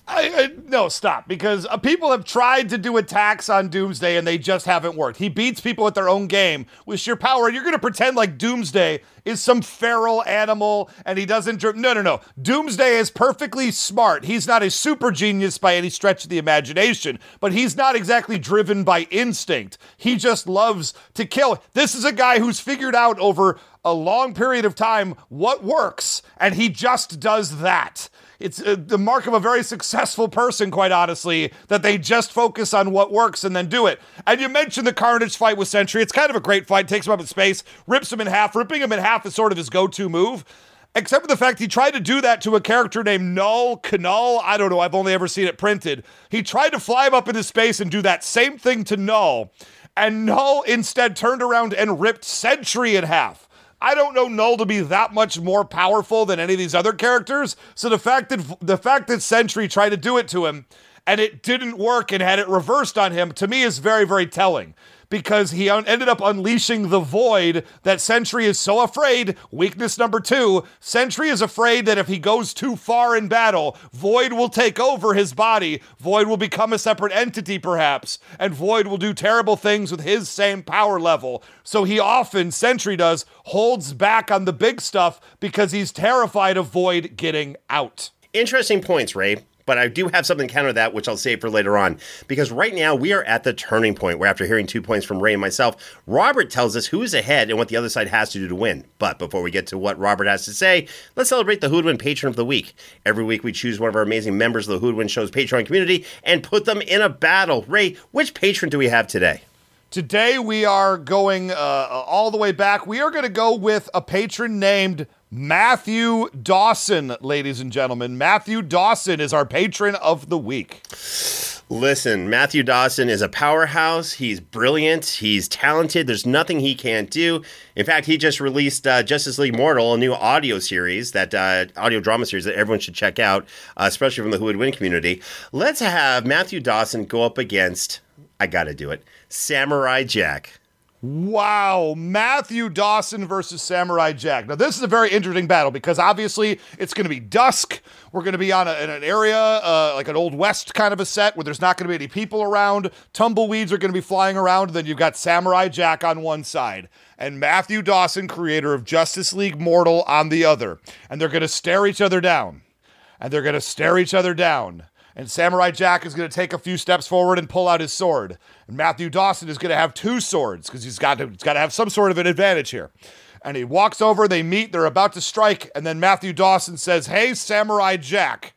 I, I, no, stop. Because uh, people have tried to do attacks on Doomsday and they just haven't worked. He beats people at their own game with sheer power. You're going to pretend like Doomsday is some feral animal and he doesn't. No, no, no. Doomsday is perfectly smart. He's not a super genius by any stretch of the imagination, but he's not exactly driven by instinct. He just loves to kill. This is a guy who's figured out over a long period of time what works, and he just does that it's uh, the mark of a very successful person, quite honestly, that they just focus on what works and then do it. And you mentioned the Carnage fight with Sentry. It's kind of a great fight. Takes him up in space, rips him in half. Ripping him in half is sort of his go-to move. Except for the fact he tried to do that to a character named Null, Knull. I don't know. I've only ever seen it printed. He tried to fly him up into space and do that same thing to Knull. And Knull instead turned around and ripped Sentry in half. I don't know Knull to be that much more powerful than any of these other characters. So the fact that the fact that Sentry tried to do it to him and it didn't work and had it reversed on him, to me is very, very telling because he un- ended up unleashing the void that Sentry is so afraid. Weakness number two Sentry is afraid that if he goes too far in battle, Void will take over his body. Void will become a separate entity, perhaps, and Void will do terrible things with his same power level. So he often, Sentry does, holds back on the big stuff because he's terrified of Void getting out. Interesting points, Ray. But I do have something to counter that, which I'll save for later on. Because right now we are at the turning point where, after hearing two points from Ray and myself, Robert tells us who is ahead and what the other side has to do to win. But before we get to what Robert has to say, let's celebrate the Who Would Win Patron of the Week. Every week we choose one of our amazing members of the Who Would Win Show's Patreon community and put them in a battle. Ray, which patron do we have today? Today we are going uh, all the way back. We are going to go with a patron named Matthew Dawson, ladies and gentlemen. Matthew Dawson is our patron of the week. Listen, Matthew Dawson is a powerhouse. He's brilliant. He's talented. There's nothing he can't do. In fact, he just released uh, Justice League Mortal, a new audio series, that uh, audio drama series that everyone should check out, uh, especially from the Who Would Win community. Let's have Matthew Dawson go up against, I gotta do it, Samurai Jack. Wow, Matthew Dawson versus Samurai Jack. Now, this is a very interesting battle because obviously it's going to be dusk. We're going to be on a, in an area uh, like an old west kind of a set where there's not going to be any people around. Tumbleweeds are going to be flying around. Then you've got Samurai Jack on one side and Matthew Dawson, creator of Justice League Mortal, on the other. And they're going to stare each other down. And they're going to stare each other down and Samurai Jack is going to take a few steps forward and pull out his sword. And Matthew Dawson is going to have two swords because he's got to he's got to have some sort of an advantage here. And he walks over, they meet, they're about to strike, and then Matthew Dawson says, "Hey, Samurai Jack,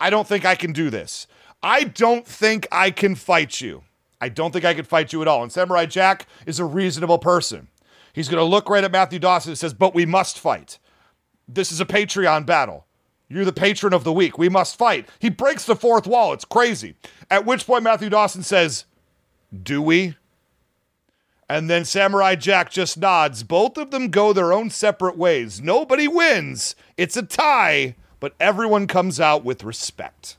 I don't think I can do this. I don't think I can fight you. I don't think I can fight you at all." And Samurai Jack is a reasonable person. He's going to look right at Matthew Dawson and says, "But we must fight. This is a Patreon battle." You're the patron of the week. We must fight. He breaks the fourth wall. It's crazy. At which point, Matthew Dawson says, Do we? And then Samurai Jack just nods. Both of them go their own separate ways. Nobody wins. It's a tie, but everyone comes out with respect.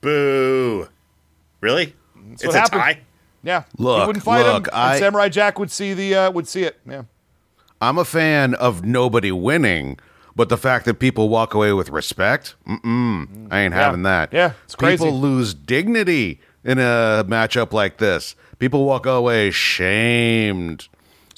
Boo. Really? That's it's a happened. tie? Yeah. Look, he wouldn't fight look, him. I- Samurai Jack would see the uh, would see it. Yeah. I'm a fan of nobody winning, but the fact that people walk away with respect, mm-mm, I ain't having that. Yeah, it's crazy. People lose dignity in a matchup like this. People walk away shamed.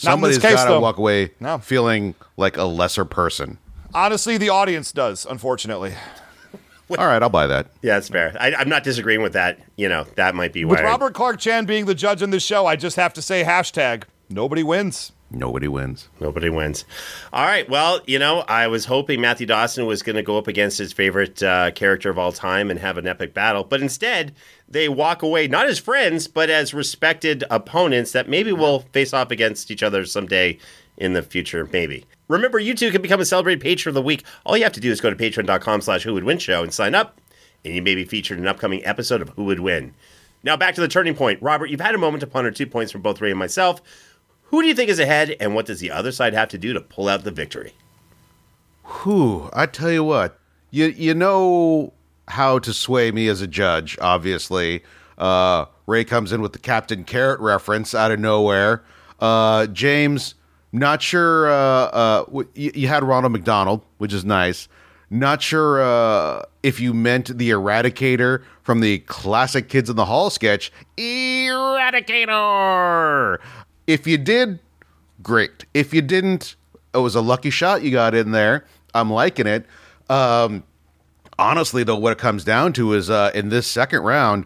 Not in this Somebody's case, got to walk away No. feeling like a lesser person. Honestly, the audience does, unfortunately. All right, I'll buy that. Yeah, that's fair. I, I'm not disagreeing with that. You know, that might be With why. I- Robert Clark Chan being the judge in this show, I just have to say hashtag nobody wins. Nobody wins. Nobody wins. All right. Well, you know, I was hoping Matthew Dawson was going to go up against his favorite uh, character of all time and have an epic battle, but instead they walk away not as friends, but as respected opponents that maybe will face off against each other someday in the future. Maybe. Remember, you too can become a celebrated patron of the week. All you have to do is go to patreon.com slash who would win show and sign up, and you may be featured in an upcoming episode of Who Would Win. Now back to the turning point. Robert, you've had a moment to ponder two points from both Ray and myself. Who do you think is ahead, and what does the other side have to do to pull out the victory? Whew, I tell you what, you you know how to sway me as a judge. Obviously, uh, Ray comes in with the Captain Carrot reference out of nowhere. Uh, James, not sure. Uh, uh, you, you had Ronald McDonald, which is nice. Not sure uh, if you meant the Eradicator from the classic Kids in the Hall sketch, Eradicator. If you did, great. If you didn't, it was a lucky shot you got in there. I'm liking it. Um, honestly, though, what it comes down to is uh, in this second round,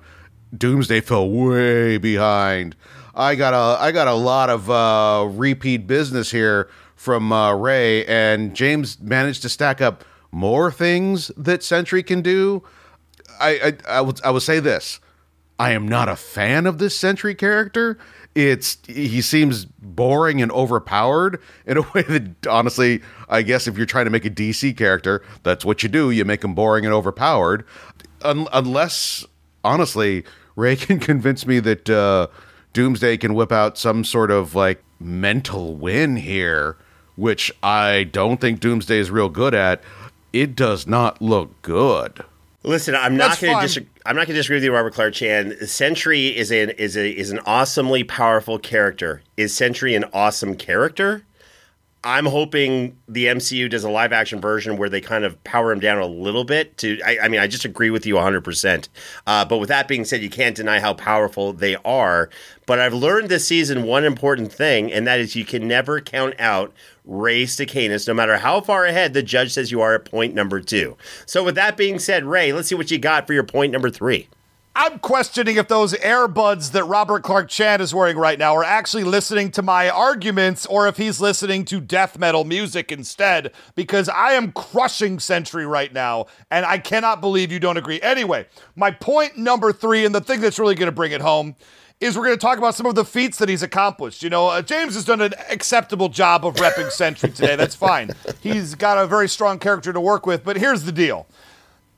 Doomsday fell way behind. I got a I got a lot of uh, repeat business here from uh, Ray, and James managed to stack up more things that Sentry can do. I I, I would I would say this. I am not a fan of this Sentry character. It's he seems boring and overpowered in a way that honestly, I guess if you're trying to make a DC character, that's what you do. You make him boring and overpowered. Un- unless honestly, Ray can convince me that uh, Doomsday can whip out some sort of like mental win here, which I don't think Doomsday is real good at. It does not look good. Listen, I'm not going to disagree. I'm not going to disagree with you, Robert Clark Chan. Sentry is an is a is an awesomely powerful character. Is Sentry an awesome character? I'm hoping the MCU does a live action version where they kind of power him down a little bit. To I, I mean, I just agree with you 100. percent uh, But with that being said, you can't deny how powerful they are. But I've learned this season one important thing, and that is you can never count out Ray Stacanus, no matter how far ahead the judge says you are at point number two. So with that being said, Ray, let's see what you got for your point number three. I'm questioning if those earbuds that Robert Clark Chan is wearing right now are actually listening to my arguments or if he's listening to death metal music instead, because I am crushing Sentry right now, and I cannot believe you don't agree. Anyway, my point number three, and the thing that's really going to bring it home, is we're going to talk about some of the feats that he's accomplished. You know, uh, James has done an acceptable job of repping Sentry today. That's fine. He's got a very strong character to work with, but here's the deal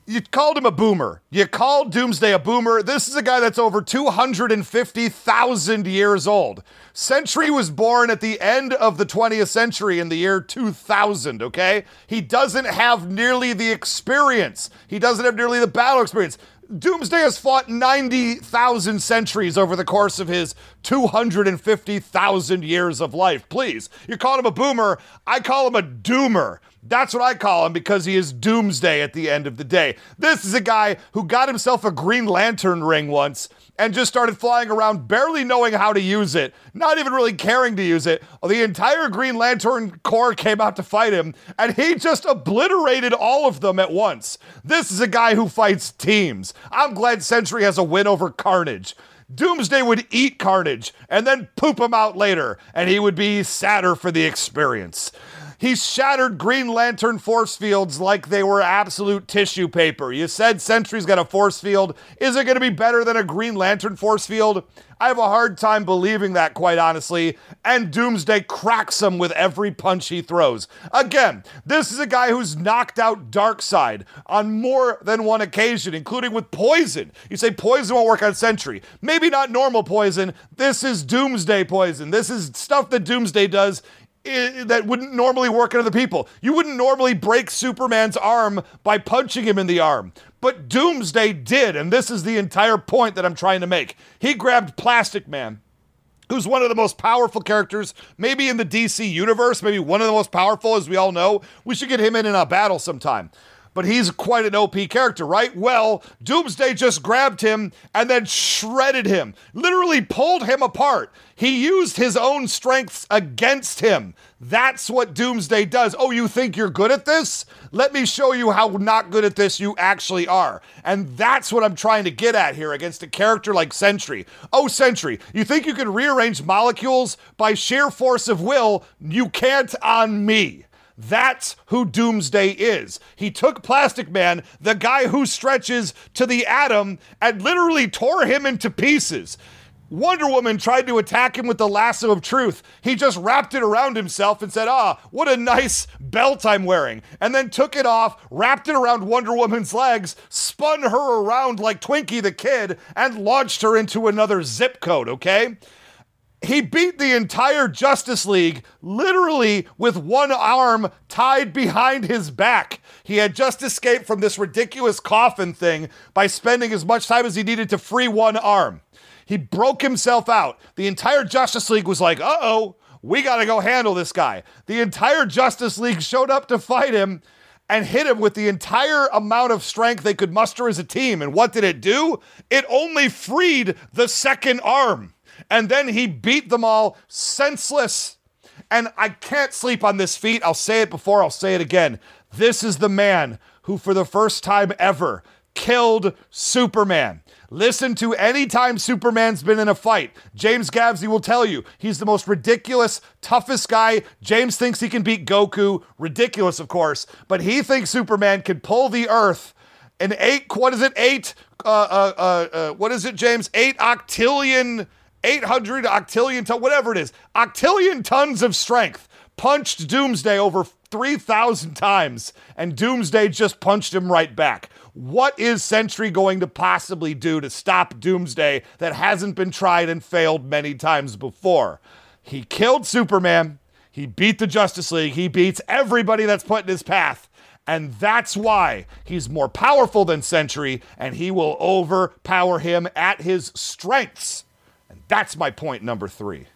you called him a boomer. You called Doomsday a boomer. This is a guy that's over 250,000 years old. Sentry was born at the end of the 20th century in the year 2000, okay? He doesn't have nearly the experience. He doesn't have nearly the battle experience. Doomsday has fought 90,000 centuries over the course of his 250,000 years of life. Please, you call him a boomer. I call him a doomer. That's what I call him because he is doomsday at the end of the day. This is a guy who got himself a Green Lantern ring once and just started flying around barely knowing how to use it, not even really caring to use it. The entire Green Lantern Corps came out to fight him, and he just obliterated all of them at once. This is a guy who fights teams. I'm glad Sentry has a win over Carnage. Doomsday would eat Carnage and then poop him out later, and he would be sadder for the experience. He shattered Green Lantern force fields like they were absolute tissue paper. You said Sentry's got a force field. Is it going to be better than a Green Lantern force field? I have a hard time believing that, quite honestly. And Doomsday cracks him with every punch he throws. Again, this is a guy who's knocked out Darkseid on more than one occasion, including with poison. You say poison won't work on Sentry. Maybe not normal poison. This is Doomsday poison. This is stuff that Doomsday does that wouldn't normally work on other people. You wouldn't normally break Superman's arm by punching him in the arm. But Doomsday did, and this is the entire point that I'm trying to make. He grabbed Plastic Man, who's one of the most powerful characters, maybe in the DC universe, maybe one of the most powerful, as we all know. We should get him in in a battle sometime. But he's quite an OP character, right? Well, Doomsday just grabbed him and then shredded him, literally pulled him apart. He used his own strengths against him. That's what Doomsday does. Oh, you think you're good at this? Let me show you how not good at this you actually are. And that's what I'm trying to get at here against a character like Sentry. Oh, Sentry, you think you can rearrange molecules by sheer force of will? You can't on me. That's who Doomsday is. He took Plastic Man, the guy who stretches to the atom, and literally tore him into pieces. Wonder Woman tried to attack him with the lasso of truth. He just wrapped it around himself and said, Ah, what a nice belt I'm wearing. And then took it off, wrapped it around Wonder Woman's legs, spun her around like Twinkie the Kid, and launched her into another zip code, okay? He beat the entire Justice League literally with one arm tied behind his back. He had just escaped from this ridiculous coffin thing by spending as much time as he needed to free one arm. He broke himself out. The entire Justice League was like, uh oh, we got to go handle this guy. The entire Justice League showed up to fight him and hit him with the entire amount of strength they could muster as a team. And what did it do? It only freed the second arm. And then he beat them all senseless. And I can't sleep on this feat. I'll say it before, I'll say it again. This is the man who, for the first time ever, killed Superman. Listen to any time Superman's been in a fight. James Gavsey will tell you he's the most ridiculous, toughest guy. James thinks he can beat Goku. Ridiculous, of course. But he thinks Superman can pull the Earth an eight, what is it? Eight, uh, uh, uh, uh, what is it, James? Eight octillion, 800 octillion, ton, whatever it is. Octillion tons of strength. Punched Doomsday over 3,000 times, and Doomsday just punched him right back. What is Sentry going to possibly do to stop Doomsday that hasn't been tried and failed many times before? He killed Superman. He beat the Justice League. He beats everybody that's put in his path. And that's why he's more powerful than Sentry, and he will overpower him at his strengths. That's my point number three.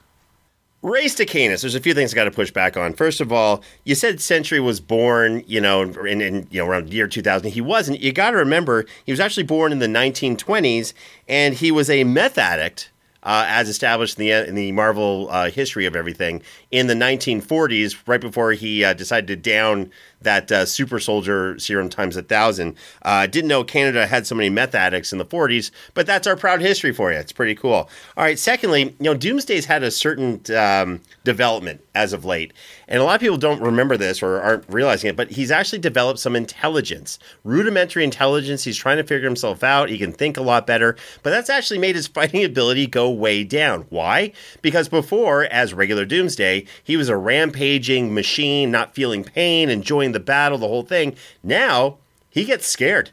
Ray Stacanus. There's a few things I got to push back on. First of all, you said Sentry was born, you know, in, in you know around year 2000. He wasn't. You got to remember, he was actually born in the 1920s, and he was a meth addict. Uh, as established in the in the Marvel uh, history of everything in the 1940s, right before he uh, decided to down that uh, super soldier serum times a thousand. Uh, didn't know Canada had so many meth addicts in the 40s, but that's our proud history for you. It's pretty cool. All right. Secondly, you know, Doomsday's had a certain um, development as of late, and a lot of people don't remember this or aren't realizing it. But he's actually developed some intelligence, rudimentary intelligence. He's trying to figure himself out. He can think a lot better, but that's actually made his fighting ability go way down. Why? Because before, as regular Doomsday, he was a rampaging machine, not feeling pain, enjoying the battle, the whole thing. Now he gets scared.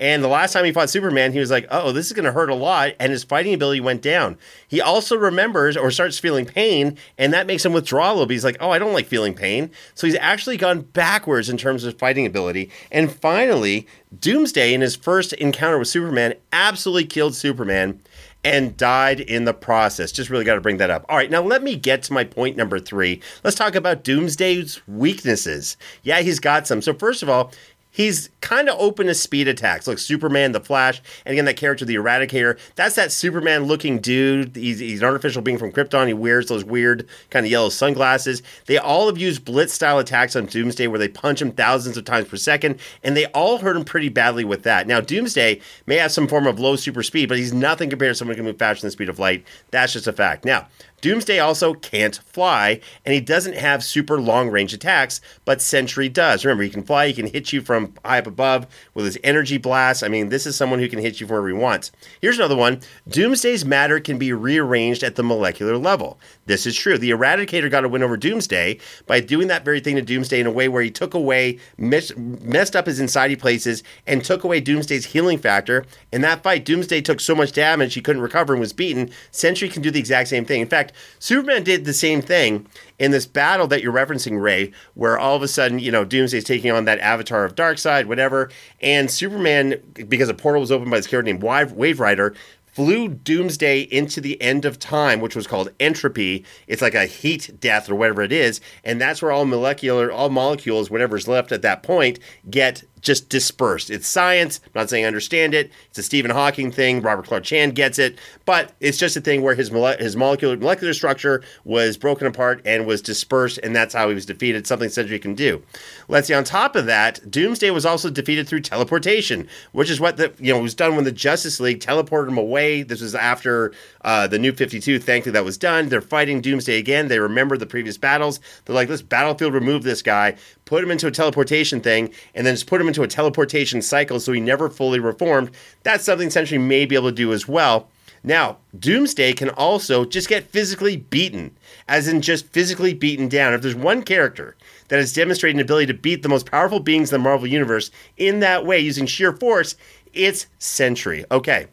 And the last time he fought Superman, he was like, oh, this is going to hurt a lot. And his fighting ability went down. He also remembers or starts feeling pain, and that makes him withdraw a little bit. He's like, oh, I don't like feeling pain. So he's actually gone backwards in terms of fighting ability. And finally, Doomsday, in his first encounter with Superman, absolutely killed Superman and died in the process. Just really got to bring that up. All right, now let me get to my point number three. Let's talk about Doomsday's weaknesses. Yeah, he's got some. So, first of all, He's kind of open to speed attacks, like Superman, the Flash, and again that character, the Eradicator. That's that Superman-looking dude. He's, he's, an artificial being from Krypton. He wears those weird kind of yellow sunglasses. They all have used blitz-style attacks on Doomsday, where they punch him thousands of times per second, and they all hurt him pretty badly with that. Now, Doomsday may have some form of low super speed, but he's nothing compared to someone who can move faster than the speed of light. That's just a fact. Now, Doomsday also can't fly, and he doesn't have super long range attacks, but Sentry does. Remember, he can fly, he can hit you from high up above with his energy blast. I mean, this is someone who can hit you from wherever he wants. Here's another one Doomsday's matter can be rearranged at the molecular level. This is true. The Eradicator got a win over Doomsday by doing that very thing to Doomsday in a way where he took away, mess, messed up his inside places, and took away Doomsday's healing factor. In that fight, Doomsday took so much damage he couldn't recover and was beaten. Sentry can do the exact same thing. In fact, Superman did the same thing in this battle that you're referencing, Ray, where all of a sudden, you know, Doomsday's taking on that avatar of Darkseid, whatever, and Superman, because a portal was opened by this character named Wave Rider, flew Doomsday into the end of time, which was called entropy. It's like a heat death or whatever it is, and that's where all molecular, all molecules, whatever's left at that point, get just dispersed. It's science. I'm not saying I understand it. It's a Stephen Hawking thing. Robert Clark Chan gets it, but it's just a thing where his mole- his molecular molecular structure was broken apart and was dispersed, and that's how he was defeated. Something Sentry can do. Let's see. On top of that, Doomsday was also defeated through teleportation, which is what the you know was done when the Justice League teleported him away. This was after uh, the New Fifty Two. Thankfully, that was done. They're fighting Doomsday again. They remember the previous battles. They're like, let's battlefield remove this guy, put him into a teleportation thing, and then just put him into a teleportation cycle so he never fully reformed. That's something Sentry may be able to do as well. Now, Doomsday can also just get physically beaten, as in just physically beaten down. If there's one character that has demonstrated an ability to beat the most powerful beings in the Marvel Universe in that way using sheer force, it's Sentry. Okay.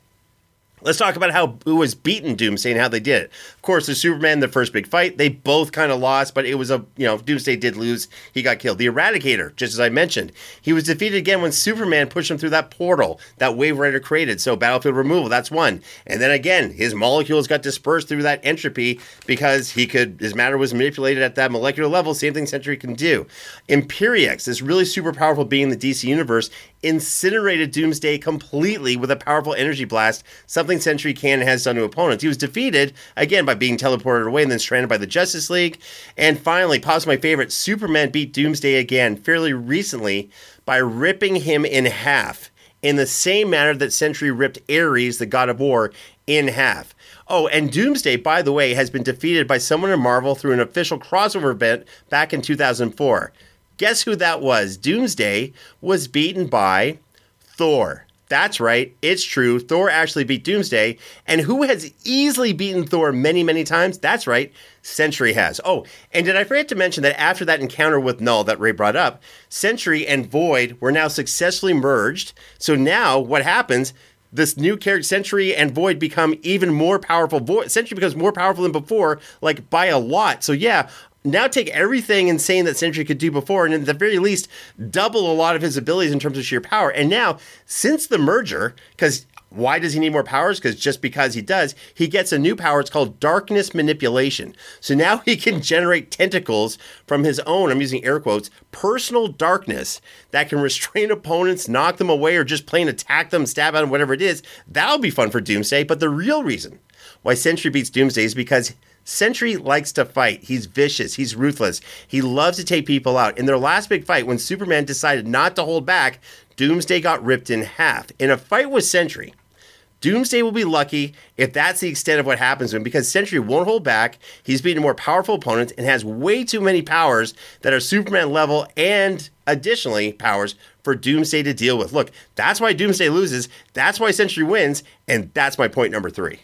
Let's talk about how who was beaten Doomsday and how they did it. Of course, the Superman, the first big fight, they both kind of lost, but it was a you know Doomsday did lose. He got killed. The Eradicator, just as I mentioned, he was defeated again when Superman pushed him through that portal that Wave Rider created. So battlefield removal, that's one. And then again, his molecules got dispersed through that entropy because he could his matter was manipulated at that molecular level. Same thing Sentry can do. Imperiex, this really super powerful being in the DC universe, incinerated Doomsday completely with a powerful energy blast. Something Sentry can has done to opponents. He was defeated again by being teleported away and then stranded by the Justice League. And finally, possibly my favorite, Superman beat Doomsday again fairly recently by ripping him in half in the same manner that Sentry ripped Ares, the god of war, in half. Oh, and Doomsday, by the way, has been defeated by someone in Marvel through an official crossover event back in 2004. Guess who that was? Doomsday was beaten by Thor. That's right, it's true. Thor actually beat Doomsday. And who has easily beaten Thor many, many times? That's right, Sentry has. Oh, and did I forget to mention that after that encounter with Knull that Ray brought up, Sentry and Void were now successfully merged. So now what happens? This new character, Sentry and Void, become even more powerful. Void, Sentry becomes more powerful than before, like by a lot. So yeah, now take everything insane that Sentry could do before, and at the very least, double a lot of his abilities in terms of sheer power. And now, since the merger, because why does he need more powers? Because just because he does, he gets a new power. It's called darkness manipulation. So now he can generate tentacles from his own, I'm using air quotes, personal darkness that can restrain opponents, knock them away, or just plain attack them, stab at them, whatever it is. That'll be fun for Doomsday. But the real reason why Sentry beats Doomsday is because Sentry likes to fight. He's vicious. He's ruthless. He loves to take people out. In their last big fight, when Superman decided not to hold back, Doomsday got ripped in half. In a fight with Sentry, Doomsday will be lucky if that's the extent of what happens to him because Sentry won't hold back. He's beating more powerful opponents and has way too many powers that are Superman level and additionally powers for Doomsday to deal with. Look, that's why Doomsday loses. That's why Sentry wins. And that's my point number three.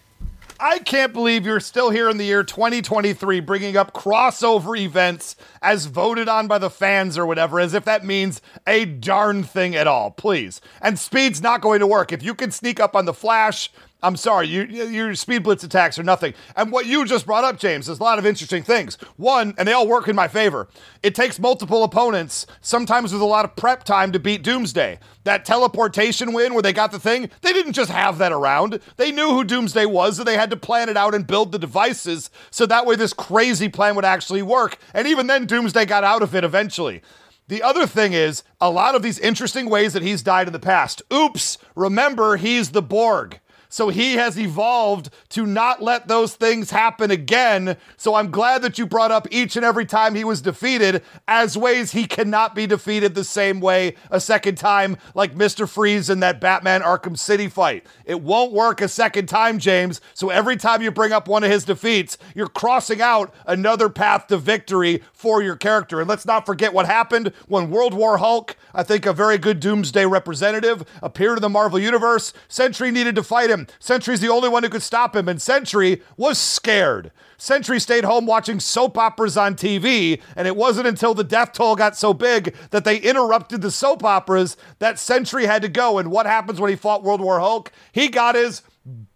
I can't believe you're still here in the year 2023 bringing up crossover events as voted on by the fans or whatever, as if that means a darn thing at all. Please. And speed's not going to work. If you can sneak up on the Flash, I'm sorry, you, your speed blitz attacks are nothing. And what you just brought up, James, is a lot of interesting things. One, and they all work in my favor. It takes multiple opponents, sometimes with a lot of prep time, to beat Doomsday. That teleportation win where they got the thing, they didn't just have that around. They knew who Doomsday was, and they had to plan it out and build the devices so that way this crazy plan would actually work. And even then, Doomsday got out of it eventually. The other thing is, a lot of these interesting ways that he's died in the past. Oops, remember, he's the Borg. So he has evolved to not let those things happen again. So I'm glad that you brought up each and every time he was defeated as ways he cannot be defeated the same way a second time, like Mr. Freeze in that Batman Arkham City fight. It won't work a second time, James. So every time you bring up one of his defeats, you're crossing out another path to victory for your character. And let's not forget what happened when World War Hulk, I think a very good Doomsday representative, appeared in the Marvel Universe. Sentry needed to fight him. Sentry's the only one who could stop him, and Sentry was scared. Sentry stayed home watching soap operas on TV, and it wasn't until the death toll got so big that they interrupted the soap operas that Sentry had to go. And what happens when he fought World War Hulk? He got his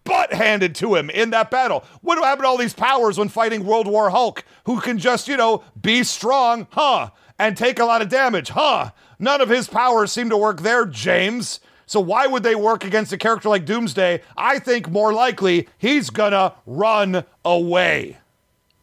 butt handed to him in that battle. What happened to all these powers when fighting World War Hulk, who can just, you know, be strong, huh? And take a lot of damage, huh? None of his powers seem to work there, James. So why would they work against a character like Doomsday? I think more likely he's gonna run away.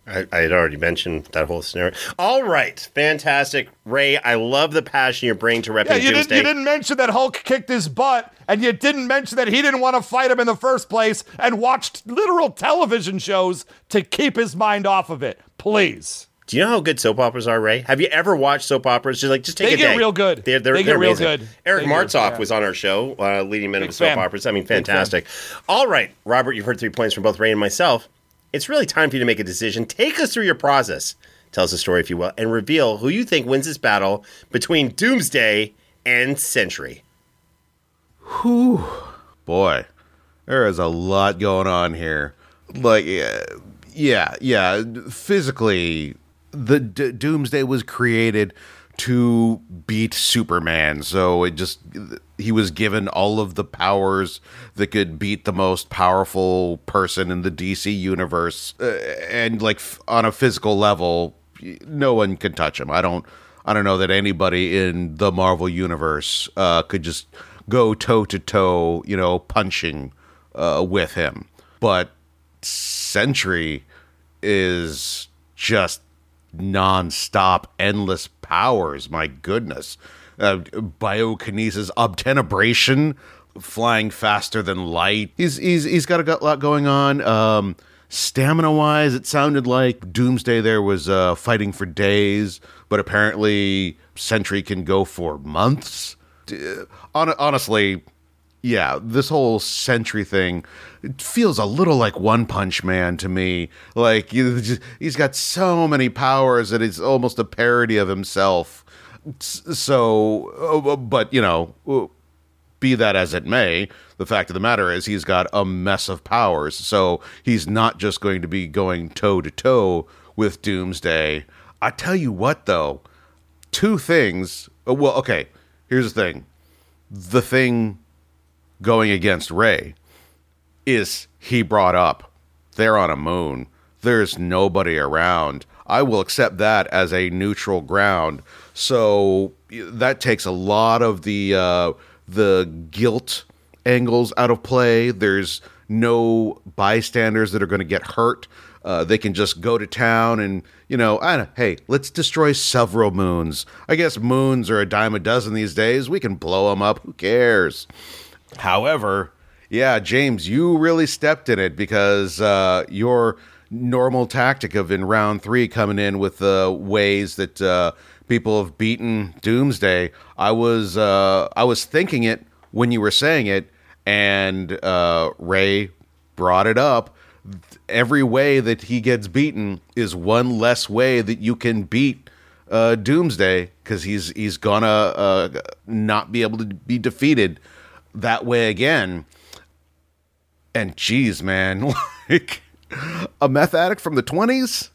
I, I, had already mentioned that whole scenario. All right, fantastic, Ray. I love the passion you're bringing to repping yeah, you Doomsday. Didn't, you didn't mention that Hulk kicked his butt, and you didn't mention that he didn't want to fight him in the first place, and watched literal television shows to keep his mind off of it. Please. Do you know how good soap operas are, Ray? Have you ever watched soap operas? Just like just take they a get day. real good. They're, they're, they they're real amazing. good. Eric they Martsolf yeah. was on our show, uh, leading men Big of soap fan. operas. I mean, fantastic. All right, Robert, you've heard three points from both Ray and myself. It's really time for you to make a decision. Take us through your process. Tell us a story, if you will, and reveal who you think wins this battle between Doomsday and Century. Whew. Boy, there is a lot going on here. Like, yeah, yeah, yeah. Physically, the D- Doomsday was created to beat Superman, so it just he was given all of the powers that could beat the most powerful person in the DC universe, uh, and like f- on a physical level, no one can touch him. I don't. I don't know that anybody in the Marvel universe uh, could just go toe to toe, you know, punching uh, with him. But Sentry is just non-stop, endless powers. My goodness, uh, biokinesis, obtenebration, flying faster than light. He's he's he's got a lot going on. Um, stamina wise, it sounded like Doomsday there was uh, fighting for days, but apparently Sentry can go for months. Uh, honestly, yeah, this whole Sentry thing it feels a little like One Punch Man to me. Like he's got so many powers that it's almost a parody of himself. So, oh, oh, but you know, oh, be that as it may, the fact of the matter is he's got a mess of powers. So he's not just going to be going toe to toe with Doomsday. I tell you what, though, two things. Well, okay, here's the thing. The thing going against Ray is he brought up they're on a moon. There's nobody around. I will accept that as a neutral ground. So that takes a lot of the uh, the guilt angles out of play. There's no bystanders that are going to get hurt. Uh, they can just go to town and you know, don't, hey, let's destroy several moons. I guess moons are a dime a dozen these days. We can blow them up. Who cares? However, yeah, James, you really stepped in it because uh, your normal tactic of in round three coming in with the uh, ways that uh, people have beaten Doomsday. I was uh, I was thinking it when you were saying it, and uh, Ray brought it up. Every way that he gets beaten is one less way that you can beat uh, Doomsday because he's he's gonna not be able to be defeated that way again. And geez, man, like a meth addict from the twenties,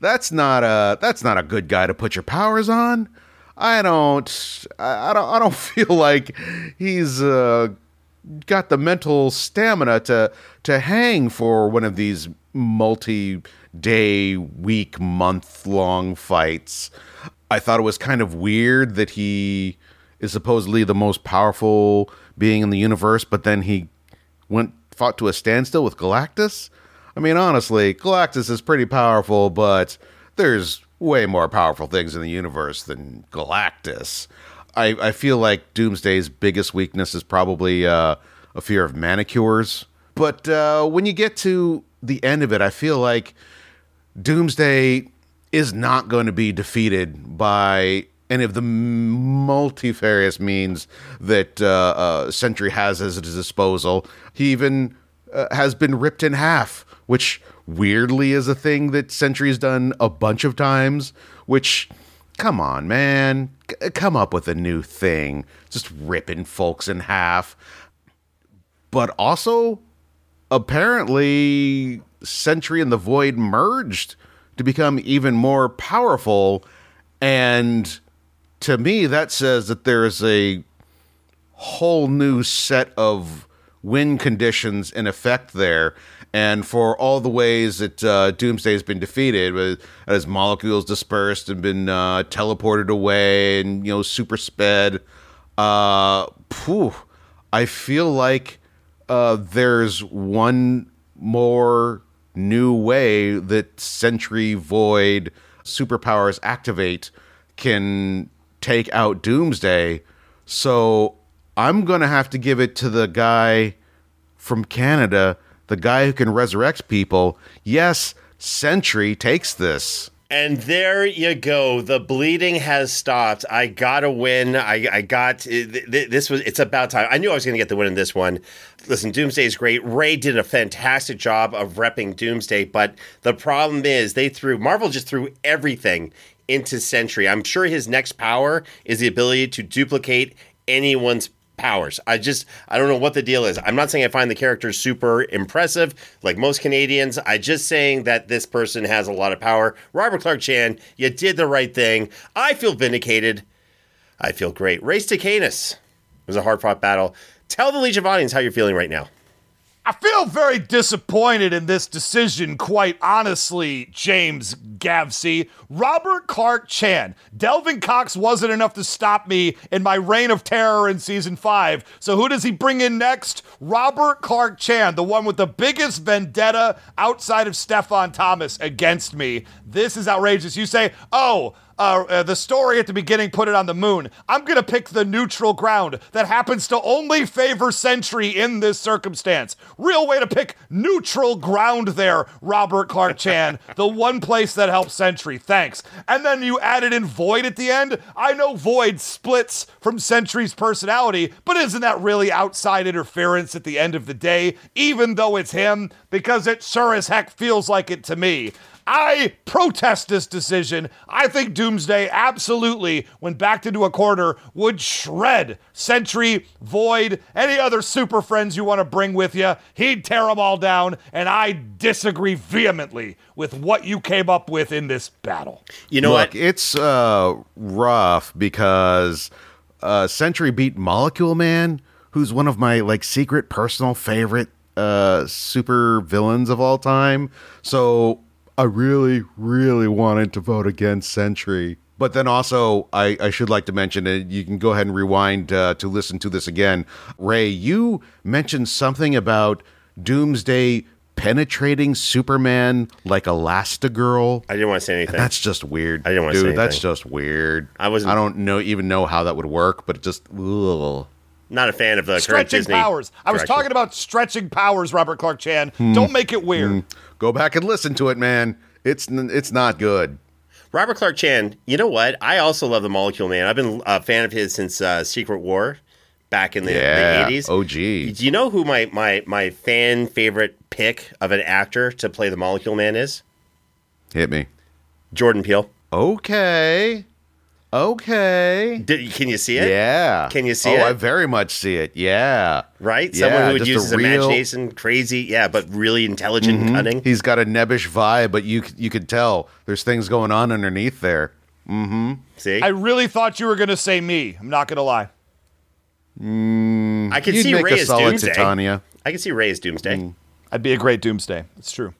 that's not a that's not a good guy to put your powers on. I don't I, I don't I don't feel like he's uh, got the mental stamina to to hang for one of these multi day, week, month long fights. I thought it was kind of weird that he is supposedly the most powerful being in the universe, but then he went fought to a standstill with Galactus. I mean, honestly, Galactus is pretty powerful, but there's way more powerful things in the universe than Galactus. I, I feel like Doomsday's biggest weakness is probably uh, a fear of manicures. But uh, when you get to the end of it, I feel like Doomsday is not going to be defeated by any of the multifarious means that uh, uh, Sentry has at his disposal. He even uh, has been ripped in half, which weirdly is a thing that Sentry's done a bunch of times. Which, come on, man, C- come up with a new thing. Just ripping folks in half. But also, apparently, Sentry and the Void merged to become even more powerful. And to me, that says that there is a whole new set of win conditions in effect there. And for all the ways that uh, Doomsday has been defeated, as molecules dispersed and been uh, teleported away, and you know, super sped, uh, phew, I feel like uh, there's one more new way that Sentry Void superpowers activate can take out Doomsday. So I'm going to have to give it to the guy from Canada, the guy who can resurrect people. Yes, Sentry takes this. And there you go. The bleeding has stopped. I got a win. I, I got eh, this was. It's about time. I knew I was going to get the win in this one. Listen, Doomsday is great. Ray did a fantastic job of repping Doomsday, but the problem is they threw Marvel just threw everything into Sentry. I'm sure his next power is the ability to duplicate anyone's powers. I just I don't know what the deal is. I'm not saying I find the character super impressive like most Canadians. I just saying that this person has a lot of power. Robert Clark Chan, you did the right thing. I feel vindicated. I feel great. Race to Canis. Was a hard fought battle. Tell the Legion of audience how you're feeling right now. I feel very disappointed in this decision, quite honestly, James Gavsie. Robert Clark Chan. Delvin Cox wasn't enough to stop me in my reign of terror in season five. So who does he bring in next? Robert Clark Chan, the one with the biggest vendetta outside of Stefan Thomas against me. This is outrageous. You say, oh, uh, uh, the story at the beginning put it on the moon. I'm going to pick the neutral ground that happens to only favor Sentry in this circumstance. Real way to pick neutral ground there, Robert Clark Chan. the one place that helps Sentry. Thanks. And then you added in Void at the end. I know Void splits from Sentry's personality, but isn't that really outside interference at the end of the day, even though it's him? Because it sure as heck feels like it to me. I protest this decision. I think Doomsday absolutely, when backed into a corner, would shred Sentry, Void, any other super friends you want to bring with you. He'd tear them all down, and I disagree vehemently with what you came up with in this battle. You know Look, what? it's uh, rough because uh, Sentry beat Molecule Man, who's one of my like secret personal favorite uh, super villains of all time. So I really, really wanted to vote against Sentry. But then also, I, I should like to mention, and you can go ahead and rewind uh, to listen to this again. Ray, you mentioned something about Doomsday penetrating Superman like Elastigirl. I didn't want to say anything. That's just weird. I didn't wanna Dude, say that's just weird. I wasn't- I don't know even know how that would work, but it just ugh. Not a fan of the current Stretching Disney powers. I was direction. talking about stretching powers, Robert Clark Chan. Hmm. Don't make it weird. Go back and listen to it, man. It's it's not good. Robert Clark Chan, you know what? I also love the Molecule Man. I've been a fan of his since uh, Secret War back in the, Yeah, the 80s. OG. Do you know who my, my, my fan favorite pick of an actor to play the Molecule Man is? Hit me. Jordan Peele. Okay. Okay. Did, can you see it? Yeah. Can you see it? oh, it? I very much see it. Yeah. Right? Yeah, Someone who would just use a his real- Mm-hmm. imagination, crazy, yeah, but really intelligent and cunning. He's got a nebbish vibe, but you you could tell there's things going on underneath there. Mm-hmm. See? I I, really thought you were going to say me. I'm not going to lie. Mm, I can see make Ray as Doomsday. Titania. I can see Ray as Doomsday. Mm. I'd be a great doomsday. It's true.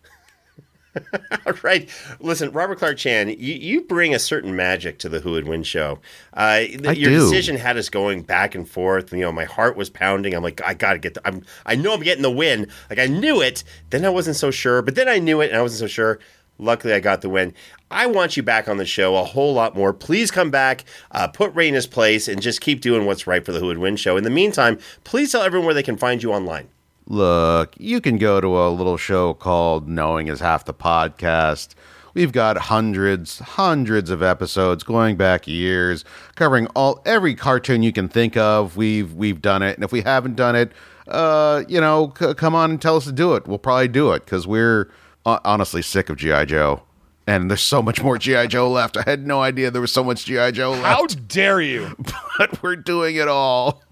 All right. Listen, Robert Clark Chan, you, you bring a certain magic to the Who Would Win show. Uh, th- I your do. decision had us going back and forth. You know, my heart was pounding. I'm like, I gotta get. The, I'm. I know I'm getting the win. Like I knew it. Then I wasn't so sure. But then I knew it, and I wasn't so sure. Luckily, I got the win. I want you back on the show a whole lot more. Please come back, uh, put Ray in his place, and just keep doing what's right for the Who Would Win show. In the meantime, please tell everyone where they can find you online. Look, you can go to a little show called Knowing is Half the Podcast. We've got hundreds, hundreds of episodes going back years, covering all every cartoon you can think of. We've we've done it, and if we haven't done it, uh, you know, c- come on and tell us to do it. We'll probably do it because we're uh, honestly sick of GI Joe, and there's so much more GI Joe left. I had no idea there was so much GI Joe left How dare you? but we're doing it all.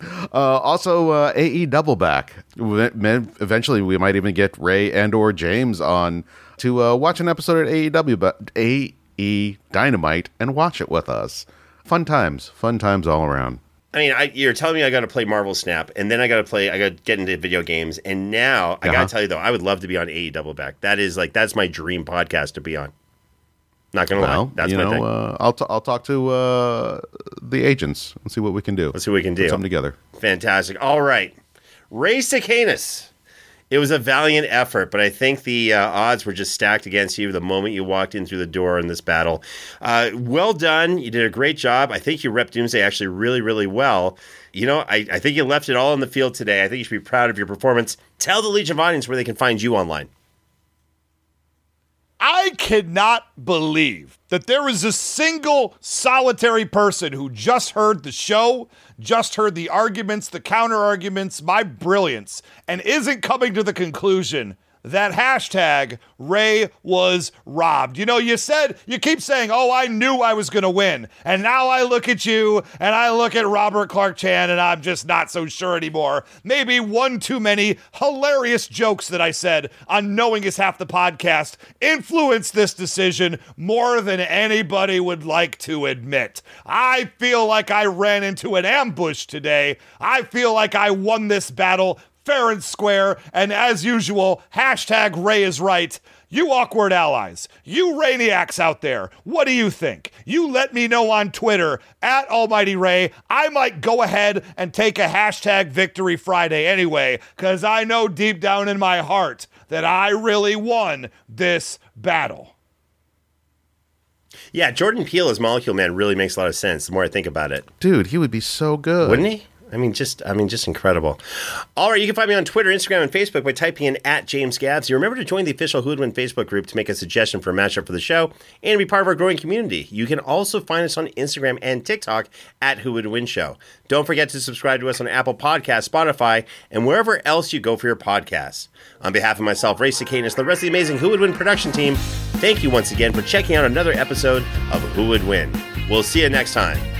Uh, also, uh, AE double back. Eventually, we might even get Ray and or James on to uh, watch an episode at AEW, but AE Dynamite and watch it with us. Fun times, fun times all around. I mean, I, you're telling me I got to play Marvel Snap, and then I got to play. I got to get into video games, and now I got Uh-huh. to tell you though, I would love to be on AE Double Back. That is like that's my dream podcast to be on. Not gonna lie, that's you my know, thing. uh, I'll t- I'll talk to uh, the agents and see what we can do. Let's see what we can Put do. something together. Fantastic. All right, Ray Stacanus. It was a valiant effort, but I think the uh, odds were just stacked against you the moment you walked in through the door in this battle. Uh, well done. You did a great job. I think you rep Doomsday actually really, really well. You know, I, I think you left it all on the field today. I think you should be proud of your performance. Tell the Legion of Audience where they can find you online. I cannot believe that there is a single solitary person who just heard the show, just heard the arguments, the counter arguments, my brilliance, and isn't coming to the conclusion that hashtag Ray was robbed. You know, you said, you keep saying, oh, I knew I was going to win. And now I look at you and I look at Robert Clark Chan and I'm just not so sure anymore. Maybe one too many hilarious jokes that I said on Knowing is Half the Podcast influenced this decision more than anybody would like to admit. I feel like I ran into an ambush today. I feel like I won this battle fair and square. And as usual, hashtag Ray is right. You awkward allies, you Rainiacs out there, what do you think? You let me know on Twitter at Almighty Ray. I might go ahead and take a hashtag Victory Friday anyway, because I know deep down in my heart that I really won this battle. Yeah, Jordan Peele as Molecule Man really makes a lot of sense the more I think about it. Dude, he would be so good. Wouldn't he? I mean, just I mean, just incredible. All right, you can find me on Twitter, Instagram, and Facebook by typing in at James Gabs. You remember to join the official Who Would Win Facebook group to make a suggestion for a matchup for the show and be part of our growing community. You can also find us on Instagram and TikTok at Who Would Win Show. Don't forget to subscribe to us on Apple Podcasts, Spotify, and wherever else you go for your podcasts. On behalf of myself, Ray Stacanus, and the rest of the amazing Who Would Win production team, thank you once again for checking out another episode of Who Would Win. We'll see you next time.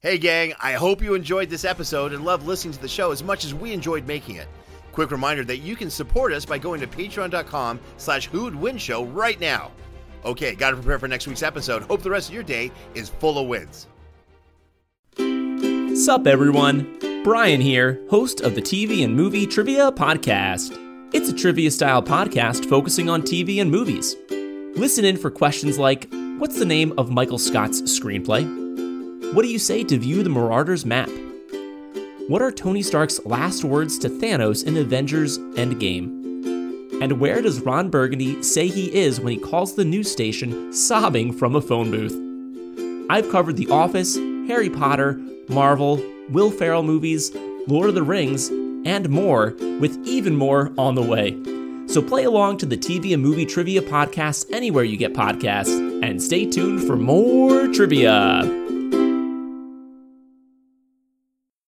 Hey, gang, I hope you enjoyed this episode and loved listening to the show as much as we enjoyed making it. Quick reminder that you can support us by going to patreon.com slash show right now. Okay, gotta prepare for next week's episode. Hope the rest of your day is full of wins. Sup, everyone? Brian here, host of the TV and Movie Trivia Podcast. It's a trivia style podcast focusing on TV and movies. Listen in for questions like What's the name of Michael Scott's screenplay? What do you say to view the Marauders map? What are Tony Stark's last words to Thanos in Avengers Endgame? And where does Ron Burgundy say he is when he calls the news station sobbing from a phone booth? I've covered The Office, Harry Potter, Marvel, Will Ferrell movies, Lord of the Rings, and more, with even more on the way. So play along to the TV and movie trivia podcast anywhere you get podcasts, and stay tuned for more trivia.